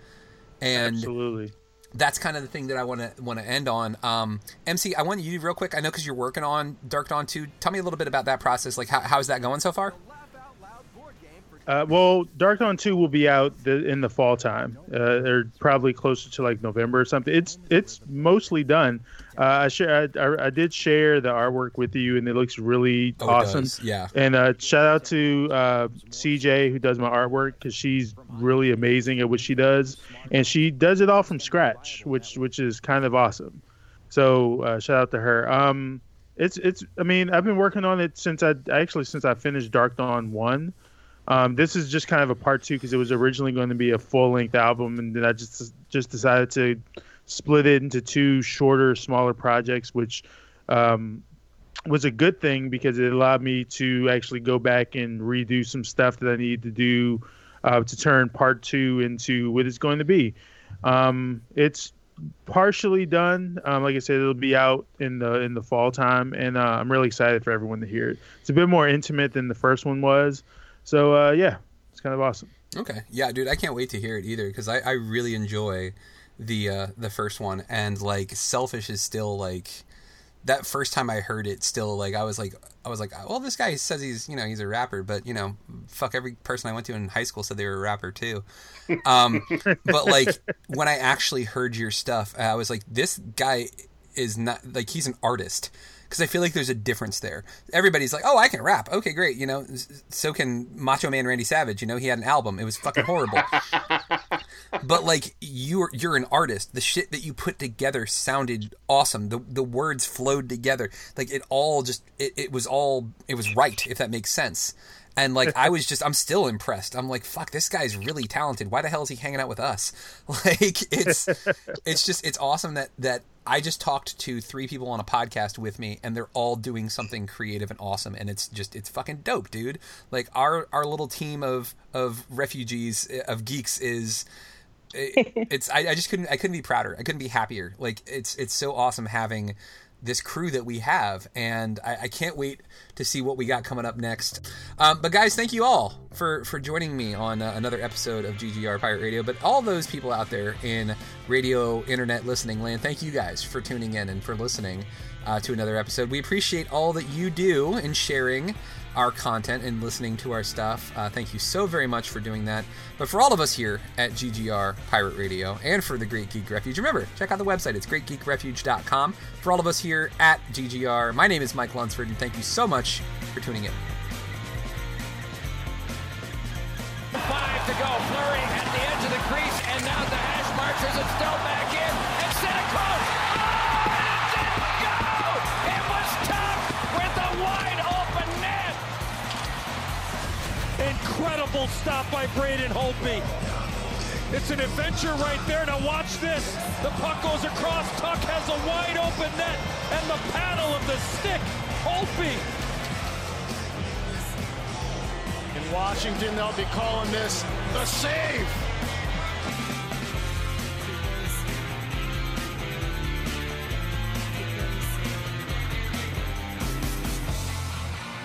And Absolutely. That's kind of the thing that I want to want to end on. Um, MC, I want you real quick. I know because you're working on Dark Dawn 2. Tell me a little bit about that process. Like, how, how's that going so far? Uh, well, Dark Dawn Two will be out the, in the fall time. Uh, they're probably closer to like November or something. It's it's mostly done. Uh, I share I, I, I did share the artwork with you, and it looks really Oh, awesome. yeah. And uh, shout out to uh, CJ who does my artwork because she's really amazing at what she does, and she does it all from scratch, which which is kind of awesome. So uh, shout out to her. Um, it's it's. I mean, I've been working on it since I actually since I finished Dark Dawn one. Um, this is just kind of a part two because it was originally going to be a full length album, and then I just just decided to split it into two shorter, smaller projects, which um, was a good thing because it allowed me to actually go back and redo some stuff that I needed to do uh, to turn part two into what it's going to be. Um, it's partially done. Um, like I said, it'll be out in the in the fall time, and uh, I'm really excited for everyone to hear it. It's a bit more intimate than the first one was, so uh, yeah, it's kind of awesome. Okay, yeah, dude, I can't wait to hear it either because I, I really enjoy the uh, the first one, and like Selfish is still like that first time I heard it, still like I was like I was like, well, this guy says he's you know he's a rapper, but you know, fuck every person I went to in high school said they were a rapper too. Um, but like when I actually heard your stuff, I was like, this guy is not like he's an artist because I feel like there's a difference there. Everybody's like, "Oh, I can rap. Okay, great." You know, so can Macho Man Randy Savage. You know, he had an album. It was fucking horrible. but like you're you're an artist. The shit that you put together sounded awesome. The the words flowed together. Like it all just it, it was all it was right if that makes sense. And like I was just I'm still impressed. I'm like fuck this guy's really talented. Why the hell is he hanging out with us? Like it's it's just it's awesome that that I just talked to three people on a podcast with me and they're all doing something creative and awesome and it's just it's fucking dope, dude. Like our our little team of of refugees eh, of geeks is it, eh, it's I, I just couldn't I couldn't be prouder. I couldn't be happier. Like it's it's so awesome having this crew that we have, and I, I can't wait to see what we got coming up next. Um, but guys, thank you all for for joining me on uh, another episode of GGR Pirate Radio. But all those people out there in radio, internet listening land, thank you guys for tuning in and for listening uh, to another episode. We appreciate all that you do in sharing our content and listening to our stuff. Uh, thank you so very much for doing that. But for all of us here at GGR Pirate Radio and for the Great Geek Refuge, remember, check out the website. It's greatgeekrefuge.com. For all of us here at GGR, my name is Mike Lunsford, and thank you so much for tuning in. Five to go. Flurry at the edge of the crease, and now the hash marks still Stop by Braden Holtby. It's an adventure right there. Now watch this. The puck goes across. Tuch has a wide open net and the paddle of the stick. Holtby. In Washington, they'll be calling this the save.